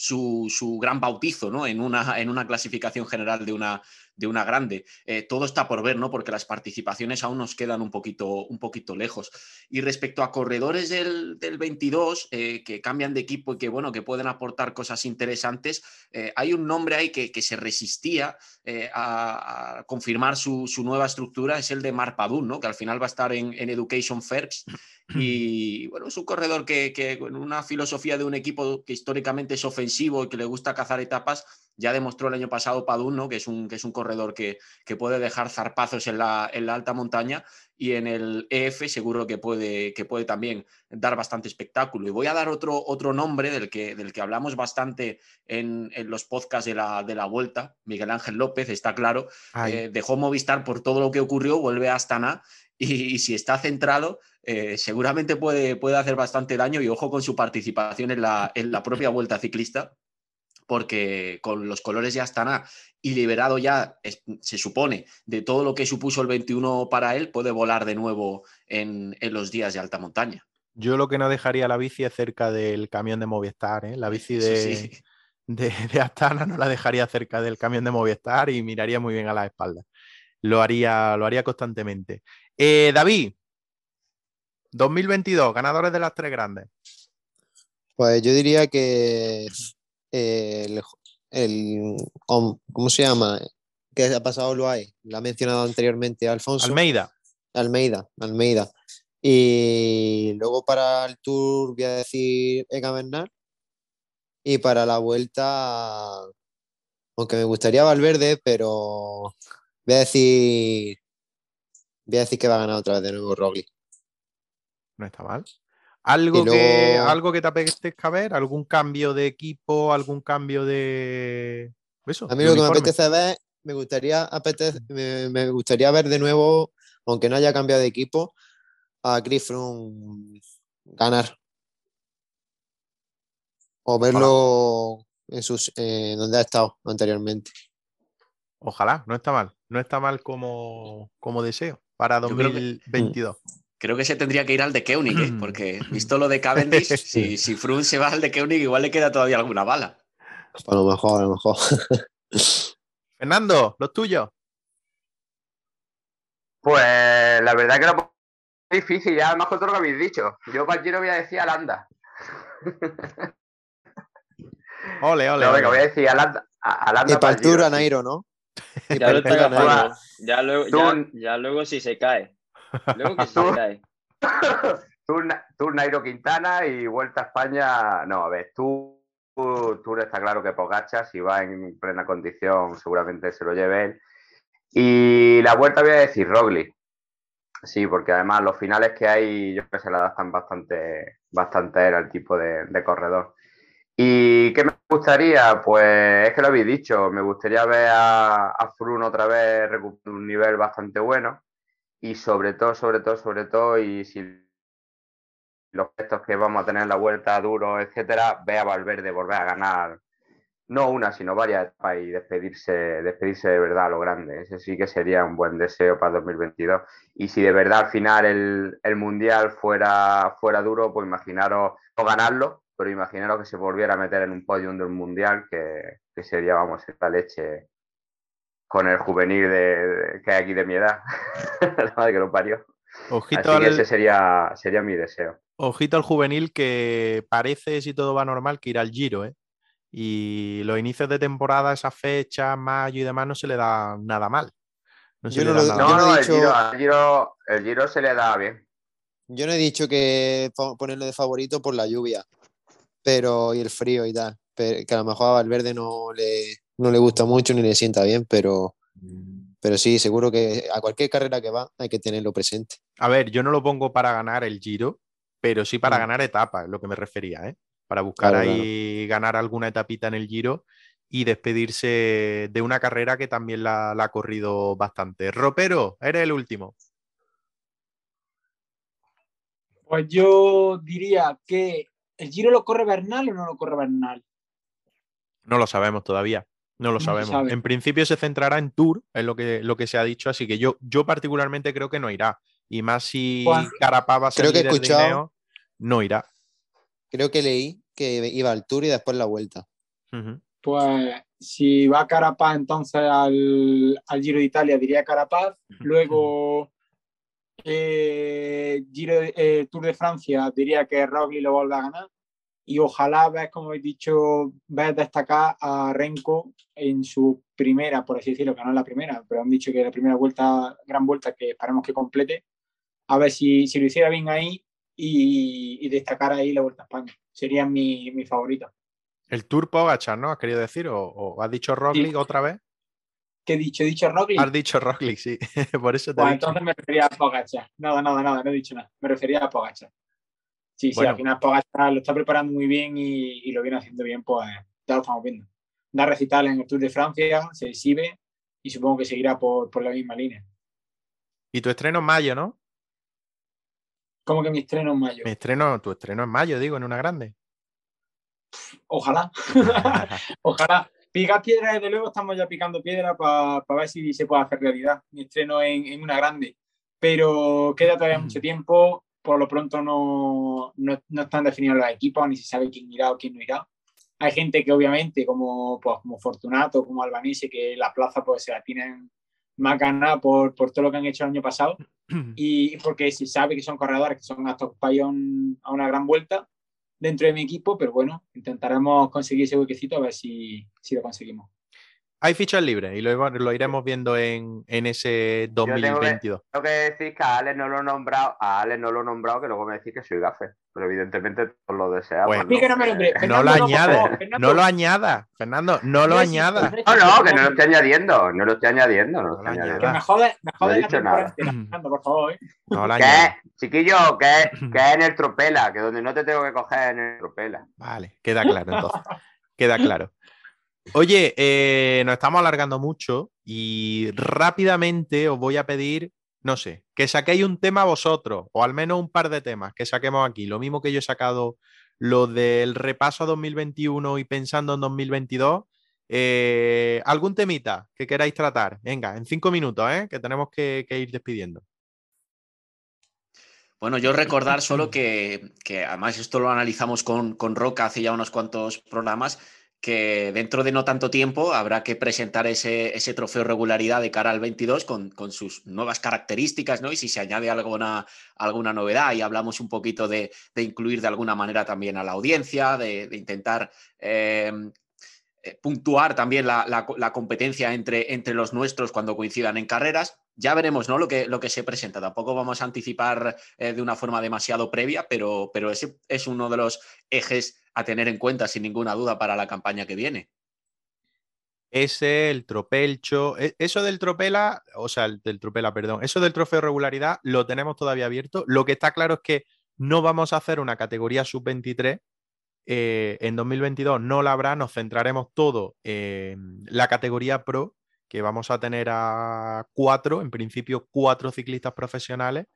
su, su, gran bautizo ¿no? en, una, en una clasificación general de una, de una grande. Eh, todo está por ver, ¿no? Porque las participaciones aún nos quedan un poquito, un poquito lejos. Y respecto a corredores del, del 22 eh, que cambian de equipo y que, bueno, que pueden aportar cosas interesantes, eh, hay un nombre ahí que, que se resistía a, confirmar su, su, nueva estructura, es el de Marpadún, ¿no? Que al final va a estar en, en Education First. Y bueno, es un corredor que, que con una filosofía de un equipo que históricamente es ofensivo y que le gusta cazar etapas, ya demostró el año pasado Padún, ¿no? que, es un, que es un corredor que, que puede dejar zarpazos en la, en la, alta montaña y en el EF seguro que puede, que puede también dar bastante espectáculo. Y voy a dar otro, otro nombre del que, del que hablamos bastante en, en los podcasts de la, de la Vuelta, Miguel Ángel López, está claro, eh, dejó Movistar por todo lo que ocurrió, vuelve a Astana y, y si está centrado, eh, seguramente puede, puede hacer bastante daño y ojo con su participación en la, en la propia Vuelta Ciclista porque con los colores ya están y liberado ya, se supone, de todo lo que supuso el 21 para él, puede volar de nuevo en, en los días de alta montaña. Yo lo que no dejaría la bici es cerca del camión de Movistar, ¿eh? la bici de, sí. de, de, Astana no la dejaría cerca del camión de Movistar y miraría muy bien a la espalda. Lo haría, lo haría constantemente. Eh, David, 2022, ganadores de las tres grandes. Pues yo diría que el, el, ¿cómo se llama? ¿Qué ha pasado lo hay? Lo ha mencionado anteriormente Alfonso. Almeida. Almeida, Almeida. Y luego para el tour voy a decir Ega Bernal. Y para la vuelta, aunque me gustaría Valverde, pero voy a decir, voy a decir que va a ganar otra vez de nuevo Roglic. No está mal. ¿Algo, que, ¿Algo que te apetezca ver? ¿Algún cambio de equipo? ¿Algún cambio de. Eso? A mí lo que me apetece ver, me gustaría, apetece- me, me gustaría ver de nuevo, aunque no haya cambiado de equipo, a Chris Froome ganar. O verlo en sus, eh, donde ha estado anteriormente. Ojalá, no está mal. No está mal como, como deseo para Yo creo que- 2022. Creo que se tendría que ir al de Koenig, ¿eh? porque visto lo de Cavendish, si, si Froome se va al de Koenig, igual le queda todavía alguna bala. A lo mejor, a lo mejor. Fernando, los tuyos. Pues la verdad que lo es difícil, ya además con todo lo que habéis dicho. Yo para Giro voy a decir Alanda. Ole, ole. No, venga, ole. voy a decir Alanda. a- Alanda Y para el el Giro, Tour a sí. Nairo, ¿no? Ya lo Nairo. luego, ya luego si se cae. Luego que si Tú- se cae. Tour, Na- Tour Nairo Quintana y Vuelta a España. No, a ver, tú, Tour está claro que Pogacha, si va en plena condición, seguramente se lo lleve él. Y la vuelta voy a decir Roglic. Sí, porque además los finales que hay, yo creo que se le adaptan bastante, bastante a él, al tipo de, de corredor. ¿Y qué me gustaría? Pues es que lo habéis dicho, me gustaría ver a, a Froome otra vez recuperar un nivel bastante bueno y sobre todo, sobre todo, sobre todo, y si los gestos que vamos a tener en la vuelta duros, etcétera, ve a Valverde volver a ganar no una, sino varias etapas y despedirse, despedirse de verdad a lo grande. Ese sí que sería un buen deseo para 2022. Y si de verdad al final el, el mundial fuera, fuera duro, pues imaginaros, no ganarlo, pero imaginaros que se volviera a meter en un podium del mundial, que, que sería, vamos, esta leche con el juvenil de, de- que hay aquí de mi edad. La madre que lo parió. Ojito Así que al, ese sería, sería mi deseo. ojito al juvenil que parece, si todo va normal, que irá al Giro, ¿eh? Y los inicios de temporada, esa fecha, mayo y demás, no se le da nada mal. No se Yo le no da lo- nada yo No, no he no, el dicho- giro, al giro, el giro se le da bien. Yo no he dicho que po- ponerlo de favorito por la lluvia, pero y el frío y tal. Pero, que a lo mejor a Valverde no le, no le gusta mucho ni le sienta bien, pero, pero sí, seguro que a cualquier carrera que va hay que tenerlo presente. A ver, yo no lo pongo para ganar el Giro, pero sí para Mm. ganar etapas, es lo que me refería, ¿eh? Para buscar Claro, ahí ganar alguna etapita en el Giro y despedirse de una carrera que también la, la ha corrido bastante. Ropero, eres el último. Pues yo diría que el Giro lo corre Bernal o no lo corre Bernal. No lo sabemos todavía. No lo No sabemos. sabe. En principio se centrará en Tour, es lo que, lo que se ha dicho, así que yo, yo particularmente creo que no irá. Y más si Juan, Carapaz va a ser creo que he escuchado- no irá. Creo que leí que iba al Tour y después la vuelta. Pues si va Carapaz entonces al, al Giro de Italia diría Carapaz. Luego eh, Giro, eh, Tour de Francia diría que Roglic lo vuelve a ganar. Y ojalá ves, como he dicho, ves destacar a Renko en su primera, por así decirlo, que no es la primera, pero han dicho que la primera vuelta, gran vuelta que esperemos que complete. A ver si, si lo hiciera bien ahí y, y destacar ahí la Vuelta a España. Sería mi, mi favorita. El Tour Pogachar, ¿no? ¿Has querido decir? ¿O, o has dicho Roglic Sí. otra vez? ¿Qué he dicho? ¿He dicho Roglic? Has dicho Roglic, sí. Por eso te he Pues dicho. entonces me refería a Pogacar. Nada, nada, nada, no he dicho nada. Me refería a Pogacar. Sí, sí, al final Pogacar lo está preparando muy bien y, y lo viene haciendo bien, pues ya lo estamos viendo. Da recital en el Tour de Francia, se exhibe y supongo que seguirá por, por la misma línea. Y tu estreno en mayo, ¿no? Como que mi estreno en mayo. Mi estreno, tu estreno en mayo, digo, en una grande. Ojalá, ojalá. Picar piedra, desde luego, estamos ya picando piedra para ver si se puede hacer realidad. Mi estreno en, en una grande. Pero queda todavía mucho tiempo. Por lo pronto no, no, no están definidos los equipos, ni se sabe quién irá o quién no irá. Hay gente que obviamente, como, pues, como Fortunato, como Albanese, que la plaza pues se la tienen más ganada por, por todo lo que han hecho el año pasado y porque se sabe que son corredores que son aptos para ir a, un- a una gran vuelta dentro de mi equipo, pero bueno, intentaremos conseguir ese huequecito a ver si, si lo conseguimos. Hay fichas libres y lo, lo iremos viendo en, en ese Yo tengo que, 2022. tengo que decir que a Alex no lo he nombrado, a Alex no lo he nombrado, que luego me decís que soy gafe. Pero evidentemente todos lo deseamos. Bueno. ¿no? Que no me lo Eh. No Fernando, añades, Fernando. no lo añadas, Fernando, no lo No, añadas. No, no, que no lo estoy añadiendo, no lo estoy añadiendo, no lo No estoy añadiendo. Que me jode, me jode No he la dicho temporada Fernando, por favor. ¿eh? No lo ¿Qué? Chiquillo, que, que es en el tropela, que donde no te tengo que coger en el tropela. Vale, queda claro entonces. Queda claro. Oye, eh, nos estamos alargando mucho y rápidamente os voy a pedir, no sé, que saquéis un tema vosotros, o al menos un par de temas que saquemos aquí. Lo mismo que yo he sacado lo del repaso a 2021 y pensando en 2022. Eh, ¿Algún temita que queráis tratar? Venga, en cinco minutos, ¿eh? que tenemos que, ir despidiendo. Bueno, yo recordar solo que, que además esto lo analizamos con, con Roca hace ya unos cuantos programas, que dentro de no tanto tiempo habrá que presentar ese, ese trofeo regularidad de cara al 22 con, con sus nuevas características, ¿no? Y si se añade alguna, alguna novedad y hablamos un poquito de, de incluir de alguna manera también a la audiencia, de, intentar eh, eh, puntuar también la, la- la competencia entre, entre los nuestros cuando coincidan en carreras. Ya veremos ¿no? lo, que, lo que se presenta. Tampoco vamos a anticipar eh, de una forma demasiado previa, pero, pero ese es uno de los ejes a tener en cuenta sin ninguna duda para la campaña que viene. Ese, el tropelcho, e- eso del tropela, o sea, el del tropela, perdón, eso del trofeo regularidad lo tenemos todavía abierto. Lo que está claro es que no vamos a hacer una categoría sub-23. eh, en 2022 no la habrá, nos centraremos todo en la categoría pro, que vamos a tener a cuatro, en principio cuatro ciclistas profesionales,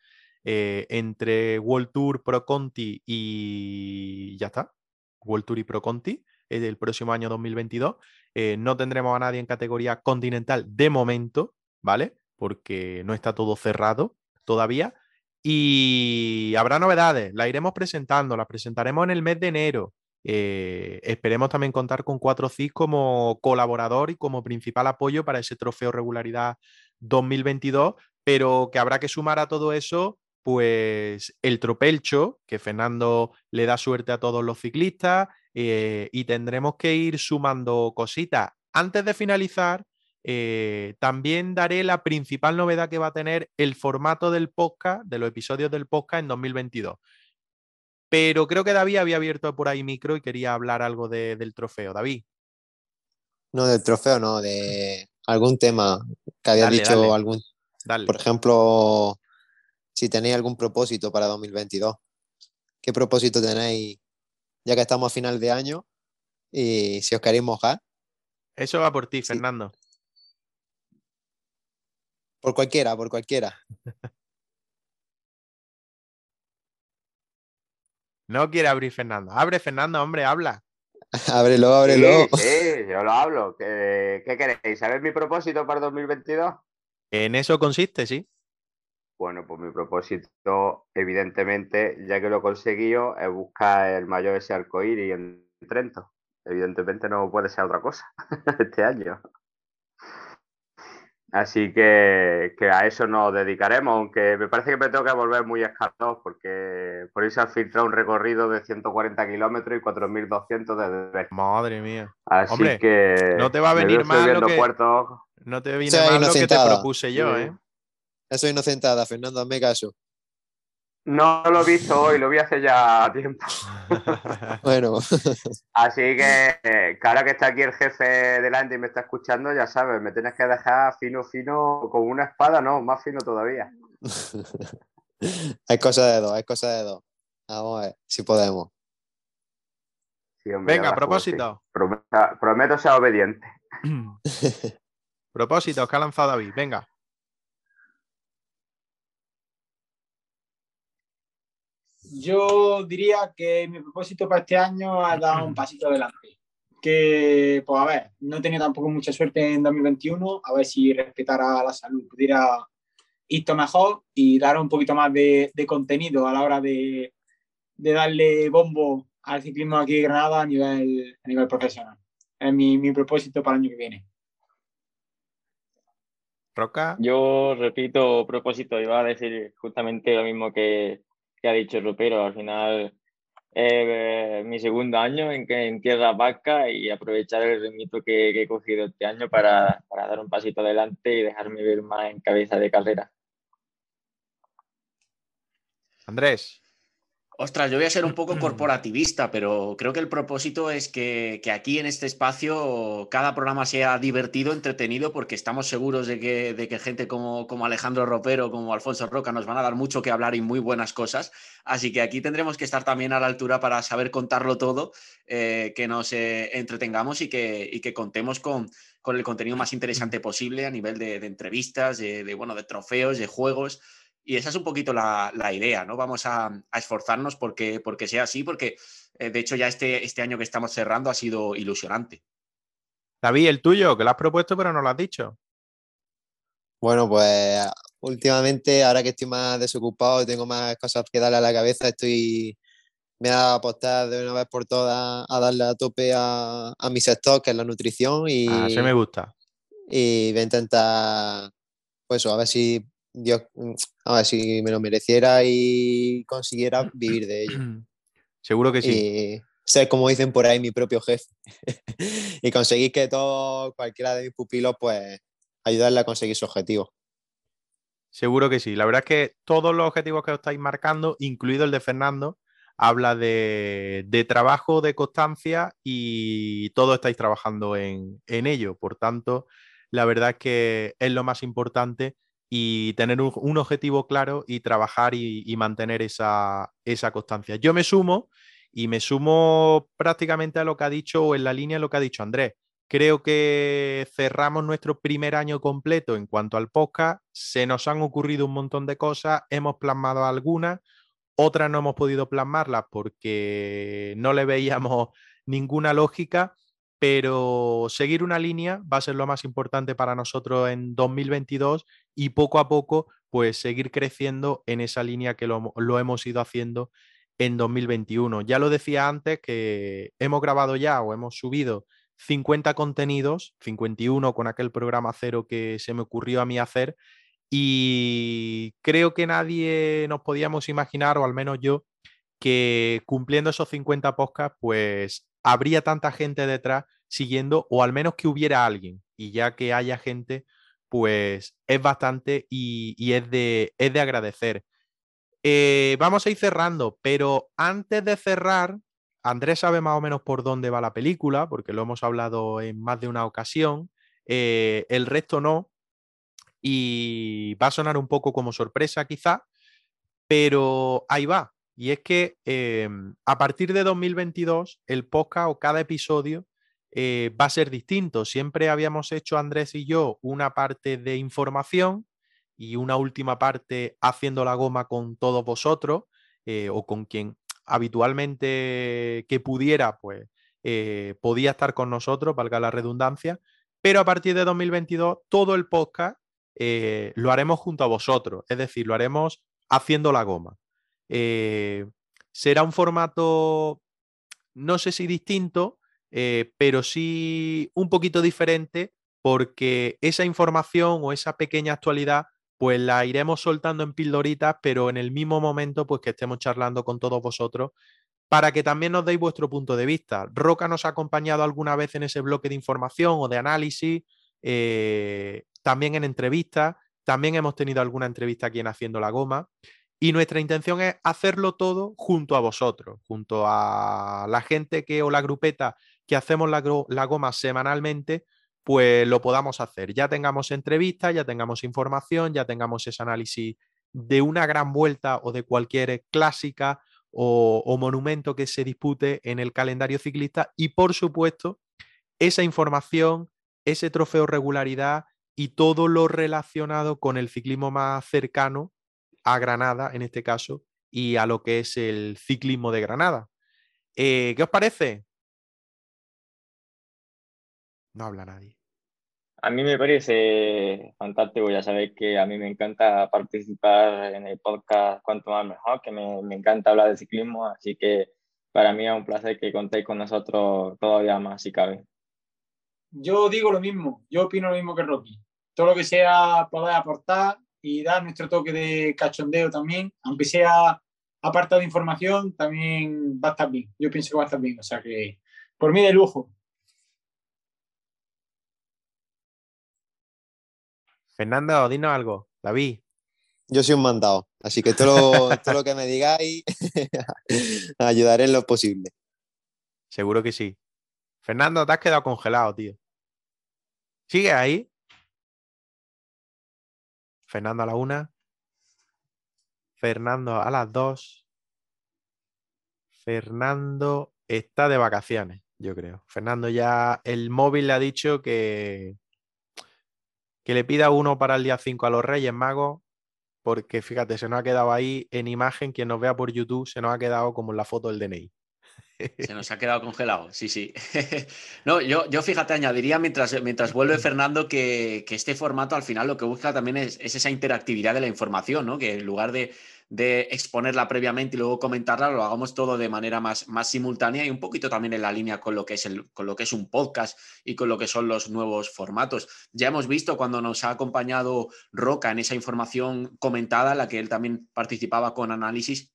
eh, entre World Tour, Pro Conti y ya está, World Tour y Pro Conti, eh, el próximo año 2022. Eh, no tendremos a nadie en categoría continental de momento, ¿vale? Porque no está todo cerrado todavía. Y habrá novedades, las iremos presentando, las presentaremos en el mes de enero. Eh, esperemos también contar con 4CIS como colaborador y como principal apoyo para ese trofeo regularidad 2022, pero que habrá que sumar a todo eso, pues el tropelcho, que Fernando le da suerte a todos los ciclistas, eh, y tendremos que ir sumando cositas. Antes de finalizar, eh, también daré la principal novedad que va a tener el formato del podcast, de los episodios del podcast en 2022. Pero creo que David había abierto por ahí micro y quería hablar algo de- del trofeo. David, No, del trofeo, no, de algún tema que había Dale, dicho dale. algún, dale. por ejemplo, si tenéis algún propósito para 2022. ¿Qué propósito tenéis ya que estamos a final de año? Y si os queréis mojar, Eso va por ti, Sí. Fernando. por cualquiera, por cualquiera. No quiere abrir Fernando. Abre, Fernando, hombre, habla. ábrelo, ábrelo. Sí, sí, yo lo hablo. ¿Qué, qué queréis? ¿Sabéis mi propósito para 2022? En eso consiste, sí. Bueno, pues mi propósito, evidentemente, ya que lo he conseguido, es buscar el mayor ese arcoíris en Trento. Evidentemente no puede ser otra cosa este año. Así que, que a eso nos dedicaremos, aunque me parece que me tengo que volver muy escasos porque por eso se ha filtrado un recorrido de 140 kilómetros y 4.200 de desde Madre mía. Así Hombre, que no te va a venir mal lo que- puertos. No te viene Sea mal lo que te propuse yo, Sí. ¿eh? Eso es inocentada, Fernando, hazme caso. No lo he visto hoy, lo vi hace ya tiempo. Bueno, Así que, eh, que está aquí el jefe delante y me está escuchando, ya sabes, me tienes que dejar fino, fino, como una espada, no, más fino todavía. hay cosa de dos, hay cosa de dos. Vamos a ver si podemos. Sí, hombre, Venga, sí. propósito. Prometo, prometo ser obediente. Propósitos que ha lanzado David. Venga. Yo diría que mi propósito para este año es dar un pasito adelante. Que, pues a ver, no he tenido tampoco mucha suerte en 2021, a ver si respetara la salud, pudiera irto mejor y dar un poquito más de, de contenido a la hora de, de darle bombo al ciclismo aquí de Granada a nivel, a nivel profesional. Es mi, mi propósito para el año que viene. Roca. Yo repito propósito, iba a decir justamente lo mismo que, que ha dicho el Ropero. Al final, eh, mi segundo año en, en Tierra Vasca y aprovechar el remito que, que he cogido este año para, para, dar un pasito adelante y dejarme ver más en cabeza de carrera. Andrés. Ostras, yo voy a ser un poco corporativista, pero creo que el propósito es que, que, aquí en este espacio cada programa sea divertido, entretenido, porque estamos seguros de que, de que gente como, como, Alejandro Ropero, como Alfonso Roca, nos van a dar mucho que hablar y muy buenas cosas. Así que aquí tendremos que estar también a la altura para saber contarlo todo, eh, que nos eh, entretengamos y que, y que contemos con, con, el contenido más interesante posible a nivel de, de entrevistas, de, de, bueno, de trofeos, de juegos. Y esa es un poquito la, la idea, ¿no? Vamos a, a, esforzarnos porque, porque sea así, porque eh, de hecho ya este, este año que estamos cerrando ha sido ilusionante. David, el tuyo, que lo has propuesto pero no lo has dicho. Bueno, pues últimamente, ahora que estoy más desocupado y tengo más cosas que darle a la cabeza, estoy me a apostar de una vez por todas a darle a tope a, a mi sector, que es la nutrición. Y, ah, se me gusta. Y voy a intentar, pues a ver si Dios, a ver si me lo mereciera y consiguiera vivir de ello. Seguro que sí. Y ser, como dicen por ahí, mi propio jefe. y conseguir que todo, cualquiera de mis pupilos, pues ayudarle a conseguir su objetivo. Seguro que sí. La verdad es que todos los objetivos que os estáis marcando, incluido el de Fernando, habla de, de trabajo, de constancia y todos estáis trabajando en, en, ello. Por tanto, la verdad es que es lo más importante y tener un, objetivo claro y trabajar y, y mantener esa, esa, constancia. Yo me sumo y me sumo prácticamente a lo que ha dicho o en la línea de lo que ha dicho Andrés. Creo que cerramos nuestro primer año completo en cuanto al podcast. Se nos han ocurrido un montón de cosas, hemos plasmado algunas, otras no hemos podido plasmarlas porque no le veíamos ninguna lógica, pero seguir una línea va a ser lo más importante para nosotros en 2022 y poco a poco pues seguir creciendo en esa línea que lo, lo hemos ido haciendo en 2021. Ya lo decía antes que hemos grabado ya o hemos subido 50 contenidos, 51 con aquel programa cero que se me ocurrió a mí hacer y creo que nadie nos podíamos imaginar, o al menos yo, que cumpliendo esos 50 podcasts, pues habría tanta gente detrás siguiendo, o al menos que hubiera alguien. Y ya que haya gente, pues es bastante y, es, de, es, de, agradecer. Eh, vamos a ir cerrando, pero antes de cerrar, Andrés sabe más o menos por dónde va la película, porque lo hemos hablado en más de una ocasión. Eh, el resto no. Y va a sonar un poco como sorpresa quizá, pero ahí va. Y es que eh, a partir de 2022, el podcast o cada episodio eh, va a ser distinto. Siempre habíamos hecho Andrés y yo una parte de información y una última parte haciendo la goma con todos vosotros eh, o con quien habitualmente que pudiera, pues eh, podía estar con nosotros, valga la redundancia. Pero a partir de 2022, todo el podcast lo haremos junto a vosotros, es decir, lo haremos haciendo la goma. Será un formato, no sé si distinto, eh, pero sí un poquito diferente porque esa información o esa pequeña actualidad pues la iremos soltando en pildoritas, pero en el mismo momento pues que estemos charlando con todos vosotros para que también nos deis vuestro punto de vista. Roca nos ha acompañado alguna vez en ese bloque de información o de análisis, eh, también en entrevistas, también hemos tenido alguna entrevista aquí en Haciendo la Goma. Y nuestra intención es hacerlo todo junto a vosotros, junto a la gente que o la grupeta que hacemos la, goma semanalmente, pues lo podamos hacer. Ya tengamos entrevistas, ya tengamos información, ya tengamos ese análisis de una gran vuelta o de cualquier clásica o, monumento que se dispute en el calendario ciclista y por supuesto esa información, ese trofeo regularidad y todo lo relacionado con el ciclismo más cercano a Granada en este caso y a lo que es el ciclismo de Granada. Eh, ¿Qué os parece? No habla nadie. A mí me parece fantástico, ya sabéis que a mí me encanta participar en el podcast Cuanto más mejor, que me, me, encanta hablar de ciclismo, así que para mí es un placer que contéis con nosotros todavía más si cabe. Yo digo lo mismo, yo opino lo mismo que Rocky. Todo lo que sea poder aportar y dar nuestro toque de cachondeo también, aunque sea apartado de información también va a estar bien. Yo pienso que va a estar bien. O sea que por mí de lujo. Fernando, dinos algo. David. Yo soy un mandado, así que todo lo, todo lo que me digáis ayudaré en lo posible. Seguro que sí. Fernando, te has quedado congelado, tío. ¿Sigue ahí? Fernando a la una. Fernando a las dos. Fernando está de vacaciones, yo creo. Fernando ya, el móvil le ha dicho que, que le pida uno para el día 5 a los Reyes Magos, porque fíjate, se nos ha quedado ahí en imagen, quien nos vea por YouTube, se nos ha quedado como en la foto del DNI. Se nos ha quedado congelado, sí, sí. no, yo, yo fíjate, añadiría mientras, mientras vuelve Fernando que, que, este formato al final lo que busca también es, es, esa interactividad de la información, ¿no? Que en lugar de, de, exponerla previamente y luego comentarla, lo hagamos todo de manera más, más simultánea y un poquito también en la línea con lo, que es el, con lo que es un podcast y con lo que son los nuevos formatos. Ya hemos visto cuando nos ha acompañado Roca en esa información comentada, en la que él también participaba con análisis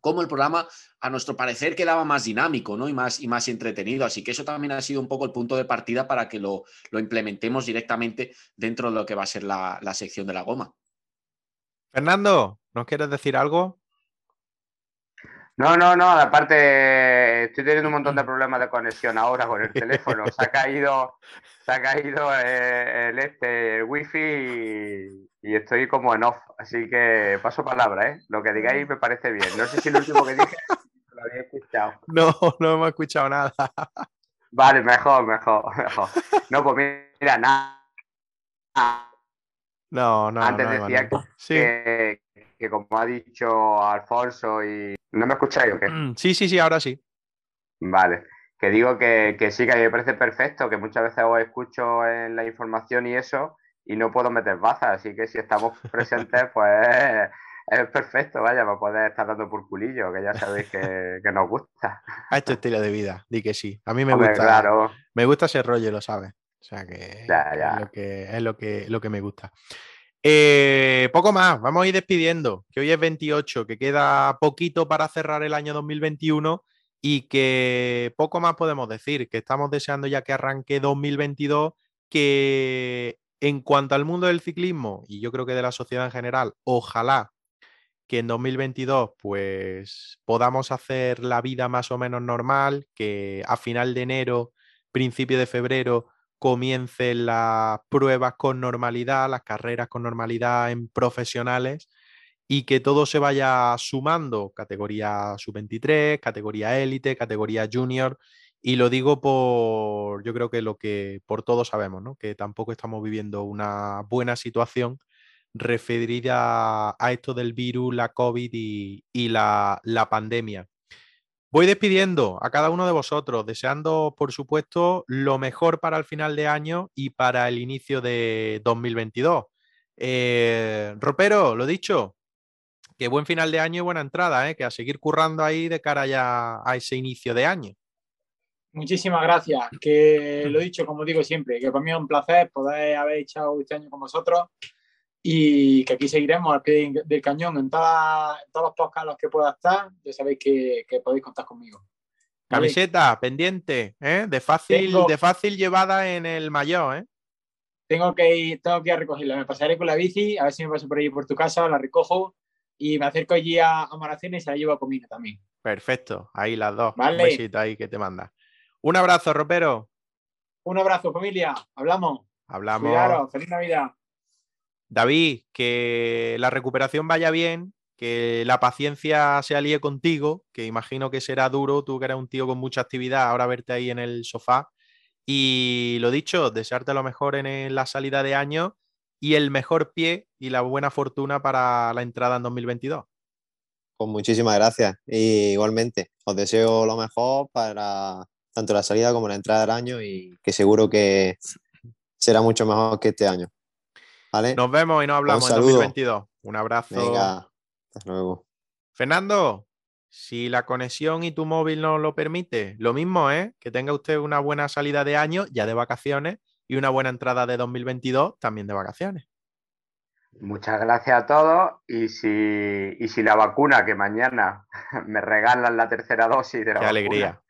cómo el programa, a nuestro parecer, quedaba más dinámico ¿no? y, más, y más entretenido. Así que eso también ha sido un poco el punto de partida para que lo, lo implementemos directamente dentro de lo que va a ser la, la, sección de la goma. Fernando, ¿nos quieres decir algo? No, no, no, aparte estoy teniendo un montón de problemas de conexión ahora con el teléfono. Se ha caído, se ha caído eh, el, este, el wifi y, y estoy como en off, así que paso palabra, ¿eh? Lo que digáis me parece bien. No sé si lo último que dije lo había escuchado. No, no hemos escuchado nada. Vale, mejor, mejor, mejor. No, pues mira, nada. No, no. Antes no, decía que, sí. que, que, como ha dicho Alfonso y... ¿No me escucháis o qué? Sí, sí, sí, ahora sí. Vale. Que digo que, que sí, que a mí me parece perfecto, que muchas veces os escucho en la información y eso, y no puedo meter bazas, así que si estamos presentes, pues es perfecto, vaya, para poder estar dando por culillo, que ya sabéis que, que nos gusta. A este estilo de vida, di que sí. A mí me Hombre, gusta. Claro. Me gusta ese rollo, lo sabes. O sea que, ya, ya. Es, lo que es lo que, lo que me gusta. Eh, poco más, vamos a ir despidiendo, que hoy es 28, que queda poquito para cerrar el año 2021 y que poco más podemos decir, que estamos deseando ya que arranque 2022, que en cuanto al mundo del ciclismo, y yo creo que de la sociedad en general, ojalá que en 2022 pues podamos hacer la vida más o menos normal, que a final de enero, principio de febrero comiencen las pruebas con normalidad, las carreras con normalidad en profesionales y que todo se vaya sumando, categoría sub-23, categoría élite, categoría junior y lo digo por, yo creo que lo que por todos sabemos, ¿no? que tampoco estamos viviendo una buena situación referida a esto del virus, la COVID y, la, pandemia. Voy despidiendo a cada uno de vosotros, deseando, por supuesto, lo mejor para el final de año y para el inicio de 2022. Eh, Ropero, lo dicho, que buen final de año y buena entrada, ¿eh? que a seguir currando ahí de cara ya a ese inicio de año. Muchísimas gracias. Que lo he dicho, como digo siempre, que para mí es un placer poder haber echado este año con vosotros y que aquí seguiremos al pie del cañón en, toda, en todos los podcasts en los que pueda estar. Ya sabéis que, que podéis contar conmigo. ¿Vale? Camiseta, pendiente, ¿eh? de, fácil, tengo, de fácil llevada en el mayor. ¿eh? Tengo, que ir, tengo que ir a recogerla. Me pasaré con la bici, a ver si me paso por ahí por tu casa, la recojo y me acerco allí a, a Maracena y se la llevo a comida también. Perfecto, ahí las dos. Vale. Un besito ahí que te manda. Un abrazo, ropero. Un abrazo, familia. Hablamos. Hablamos. Cuidaros. Feliz Navidad. David, que la recuperación vaya bien, que la paciencia se alíe contigo, que imagino que será duro, tú que eres un tío con mucha actividad, ahora verte ahí en el sofá. Y lo dicho, desearte lo mejor en la salida de año y el mejor pie y la buena fortuna para la entrada en 2022. Pues muchísimas gracias. Y igualmente, os deseo lo mejor para tanto la salida como la entrada del año y que seguro que será mucho mejor que este año. ¿Vale? Nos vemos y nos hablamos en 2022. Un abrazo. Venga, hasta luego. Fernando, si la conexión y tu móvil nos lo permite, lo mismo, ¿eh? Que tenga usted una buena salida de año, ya de vacaciones, y una buena entrada de 2022, también de vacaciones. Muchas gracias a todos. Y si, y si la vacuna, que mañana me regalan la tercera dosis de la Qué vacuna, alegría.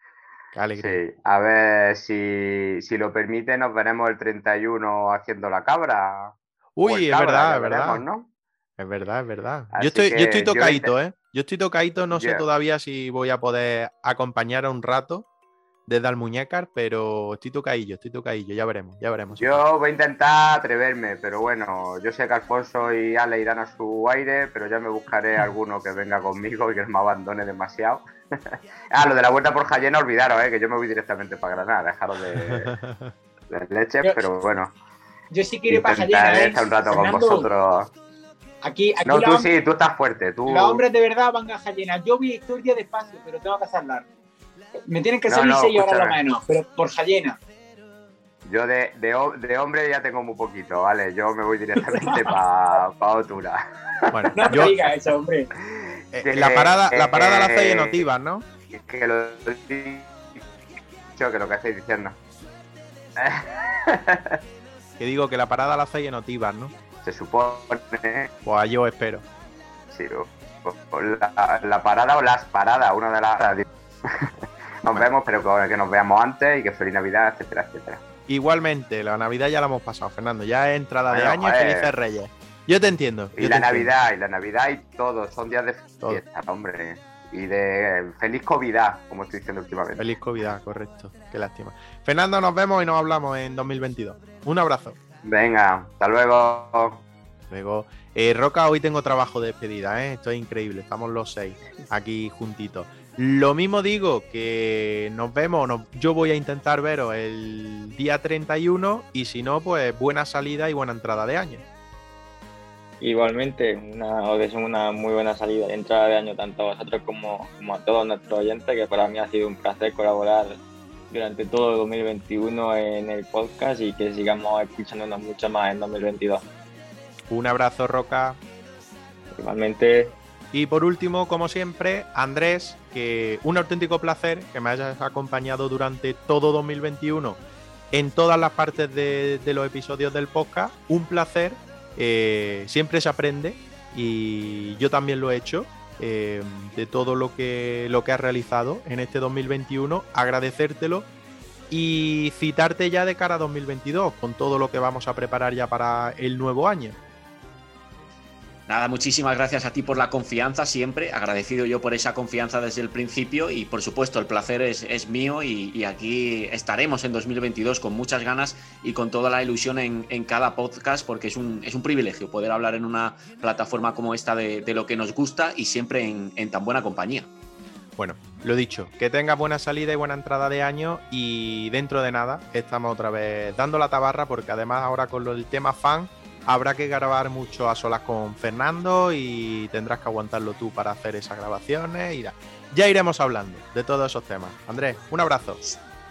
Sí, a ver si, si lo permite, nos veremos el 31 haciendo la cabra. Uy, es cabra, verdad, es verdad. veremos, ¿no? Es verdad, es verdad. Así Yo estoy, yo estoy tocadito, inte- ¿eh? Yo estoy tocadito, no sé todavía si voy a poder acompañar a un rato desde Almuñécar, pero estoy tocadillo, estoy tocadillo, ya veremos, ya veremos. Yo voy a intentar atreverme, pero bueno, yo sé que Alfonso y Ale irán a su aire, pero ya me buscaré alguno que venga conmigo y que no me abandone demasiado. ah, lo de la vuelta por Jallena, olvidaros, ¿eh? que yo me voy directamente para Granada, dejaros de, de Yo- pero bueno, Yo sí quiero ir para Jallena, ¿eh? estar un rato con vosotros. Aquí, aquí No, tú sí, tú estás fuerte, tú... los hombres de verdad van a Jallena. Yo vi historia despacio, pero tengo que hacerla. Me tienen que No, salir no, seis horas lo menos, pero por Jallena. Yo de, de, ho- de hombre ya tengo muy poquito, ¿vale? Yo me voy directamente para pa Otura. Bueno, No yo, me digas eso, hombre. eh, la parada, la parada la hacéis en Eh, Otivas, ¿no? Que lo que lo que estáis diciendo. Que digo que la parada la hacéis en Otivas, ¿no? Se supone, Pues os espero. sí, o- o la, la parada o las paradas, una de las... Nos vemos, pero que, que nos veamos antes y que feliz Navidad, etcétera, etcétera. Igualmente, la Navidad ya la hemos pasado, Fernando. Ya es entrada de año y joder. felices reyes. Yo te entiendo. Y la entiendo. Navidad, y la Navidad y todo, son días de Todo. fiesta, hombre. Y de feliz COVID, como estoy diciendo últimamente. Feliz COVID, correcto. Qué lástima. Fernando, nos vemos y nos hablamos en 2022. Un abrazo. Venga, hasta luego. Luego, eh, Roca, hoy tengo trabajo de despedida, ¿eh? Esto es increíble. Estamos los seis aquí juntitos. Lo mismo digo que nos vemos, nos- yo voy a intentar veros el día 31 y si no, pues buena salida y buena entrada de año. Igualmente, una, os deseo una muy buena salida y entrada de año tanto a vosotros como, como a todos nuestros oyentes, que para mí ha sido un placer colaborar durante todo el 2021 en el podcast y que sigamos escuchándonos mucho más en 2022. Un abrazo, Roca. Igualmente, Y por último, como siempre, Andrés, que un auténtico placer que me hayas acompañado durante todo 2021 en todas las partes de, los episodios del podcast. Un placer, eh, siempre se aprende y yo también lo he hecho. eh, de todo lo que, lo que has realizado en este 2021, agradecértelo y citarte ya de cara a 2022 con todo lo que vamos a preparar ya para el nuevo año. Nada, muchísimas gracias a ti por la confianza siempre, agradecido yo por esa confianza desde el principio y por supuesto el placer es, mío y, aquí estaremos en 2022 con muchas ganas y con toda la ilusión en, cada podcast porque es un, es un privilegio poder hablar en una plataforma como esta de, lo que nos gusta y siempre en, en tan buena compañía. Bueno, lo dicho, que tengas buena salida y buena entrada de año y dentro de nada estamos otra vez dando la tabarra porque además ahora con lo del tema fan habrá que grabar mucho a solas con Fernando y tendrás que aguantarlo tú para hacer esas grabaciones y da- ya iremos hablando de todos esos temas. Andrés, un abrazo.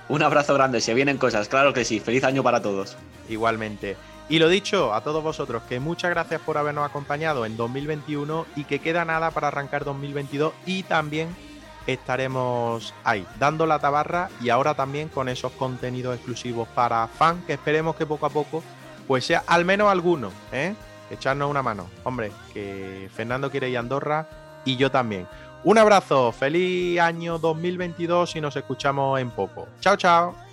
Un abrazo grande, se vienen cosas, claro que sí, feliz año para todos. Igualmente. Y lo dicho, a todos vosotros, que muchas gracias por habernos acompañado en 2021 y que queda nada para arrancar 2022 y también estaremos ahí, dando la tabarra y ahora también con esos contenidos exclusivos para fans que esperemos que poco a poco pues sea al menos alguno, ¿eh? Echarnos una mano. Hombre, que Fernando quiere ir a Andorra y yo también. Un abrazo, feliz año 2022 y nos escuchamos en poco. Chao, chao.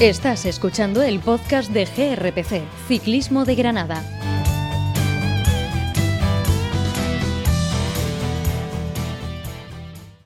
Estás escuchando el podcast de GRPC, Ciclismo de Granada.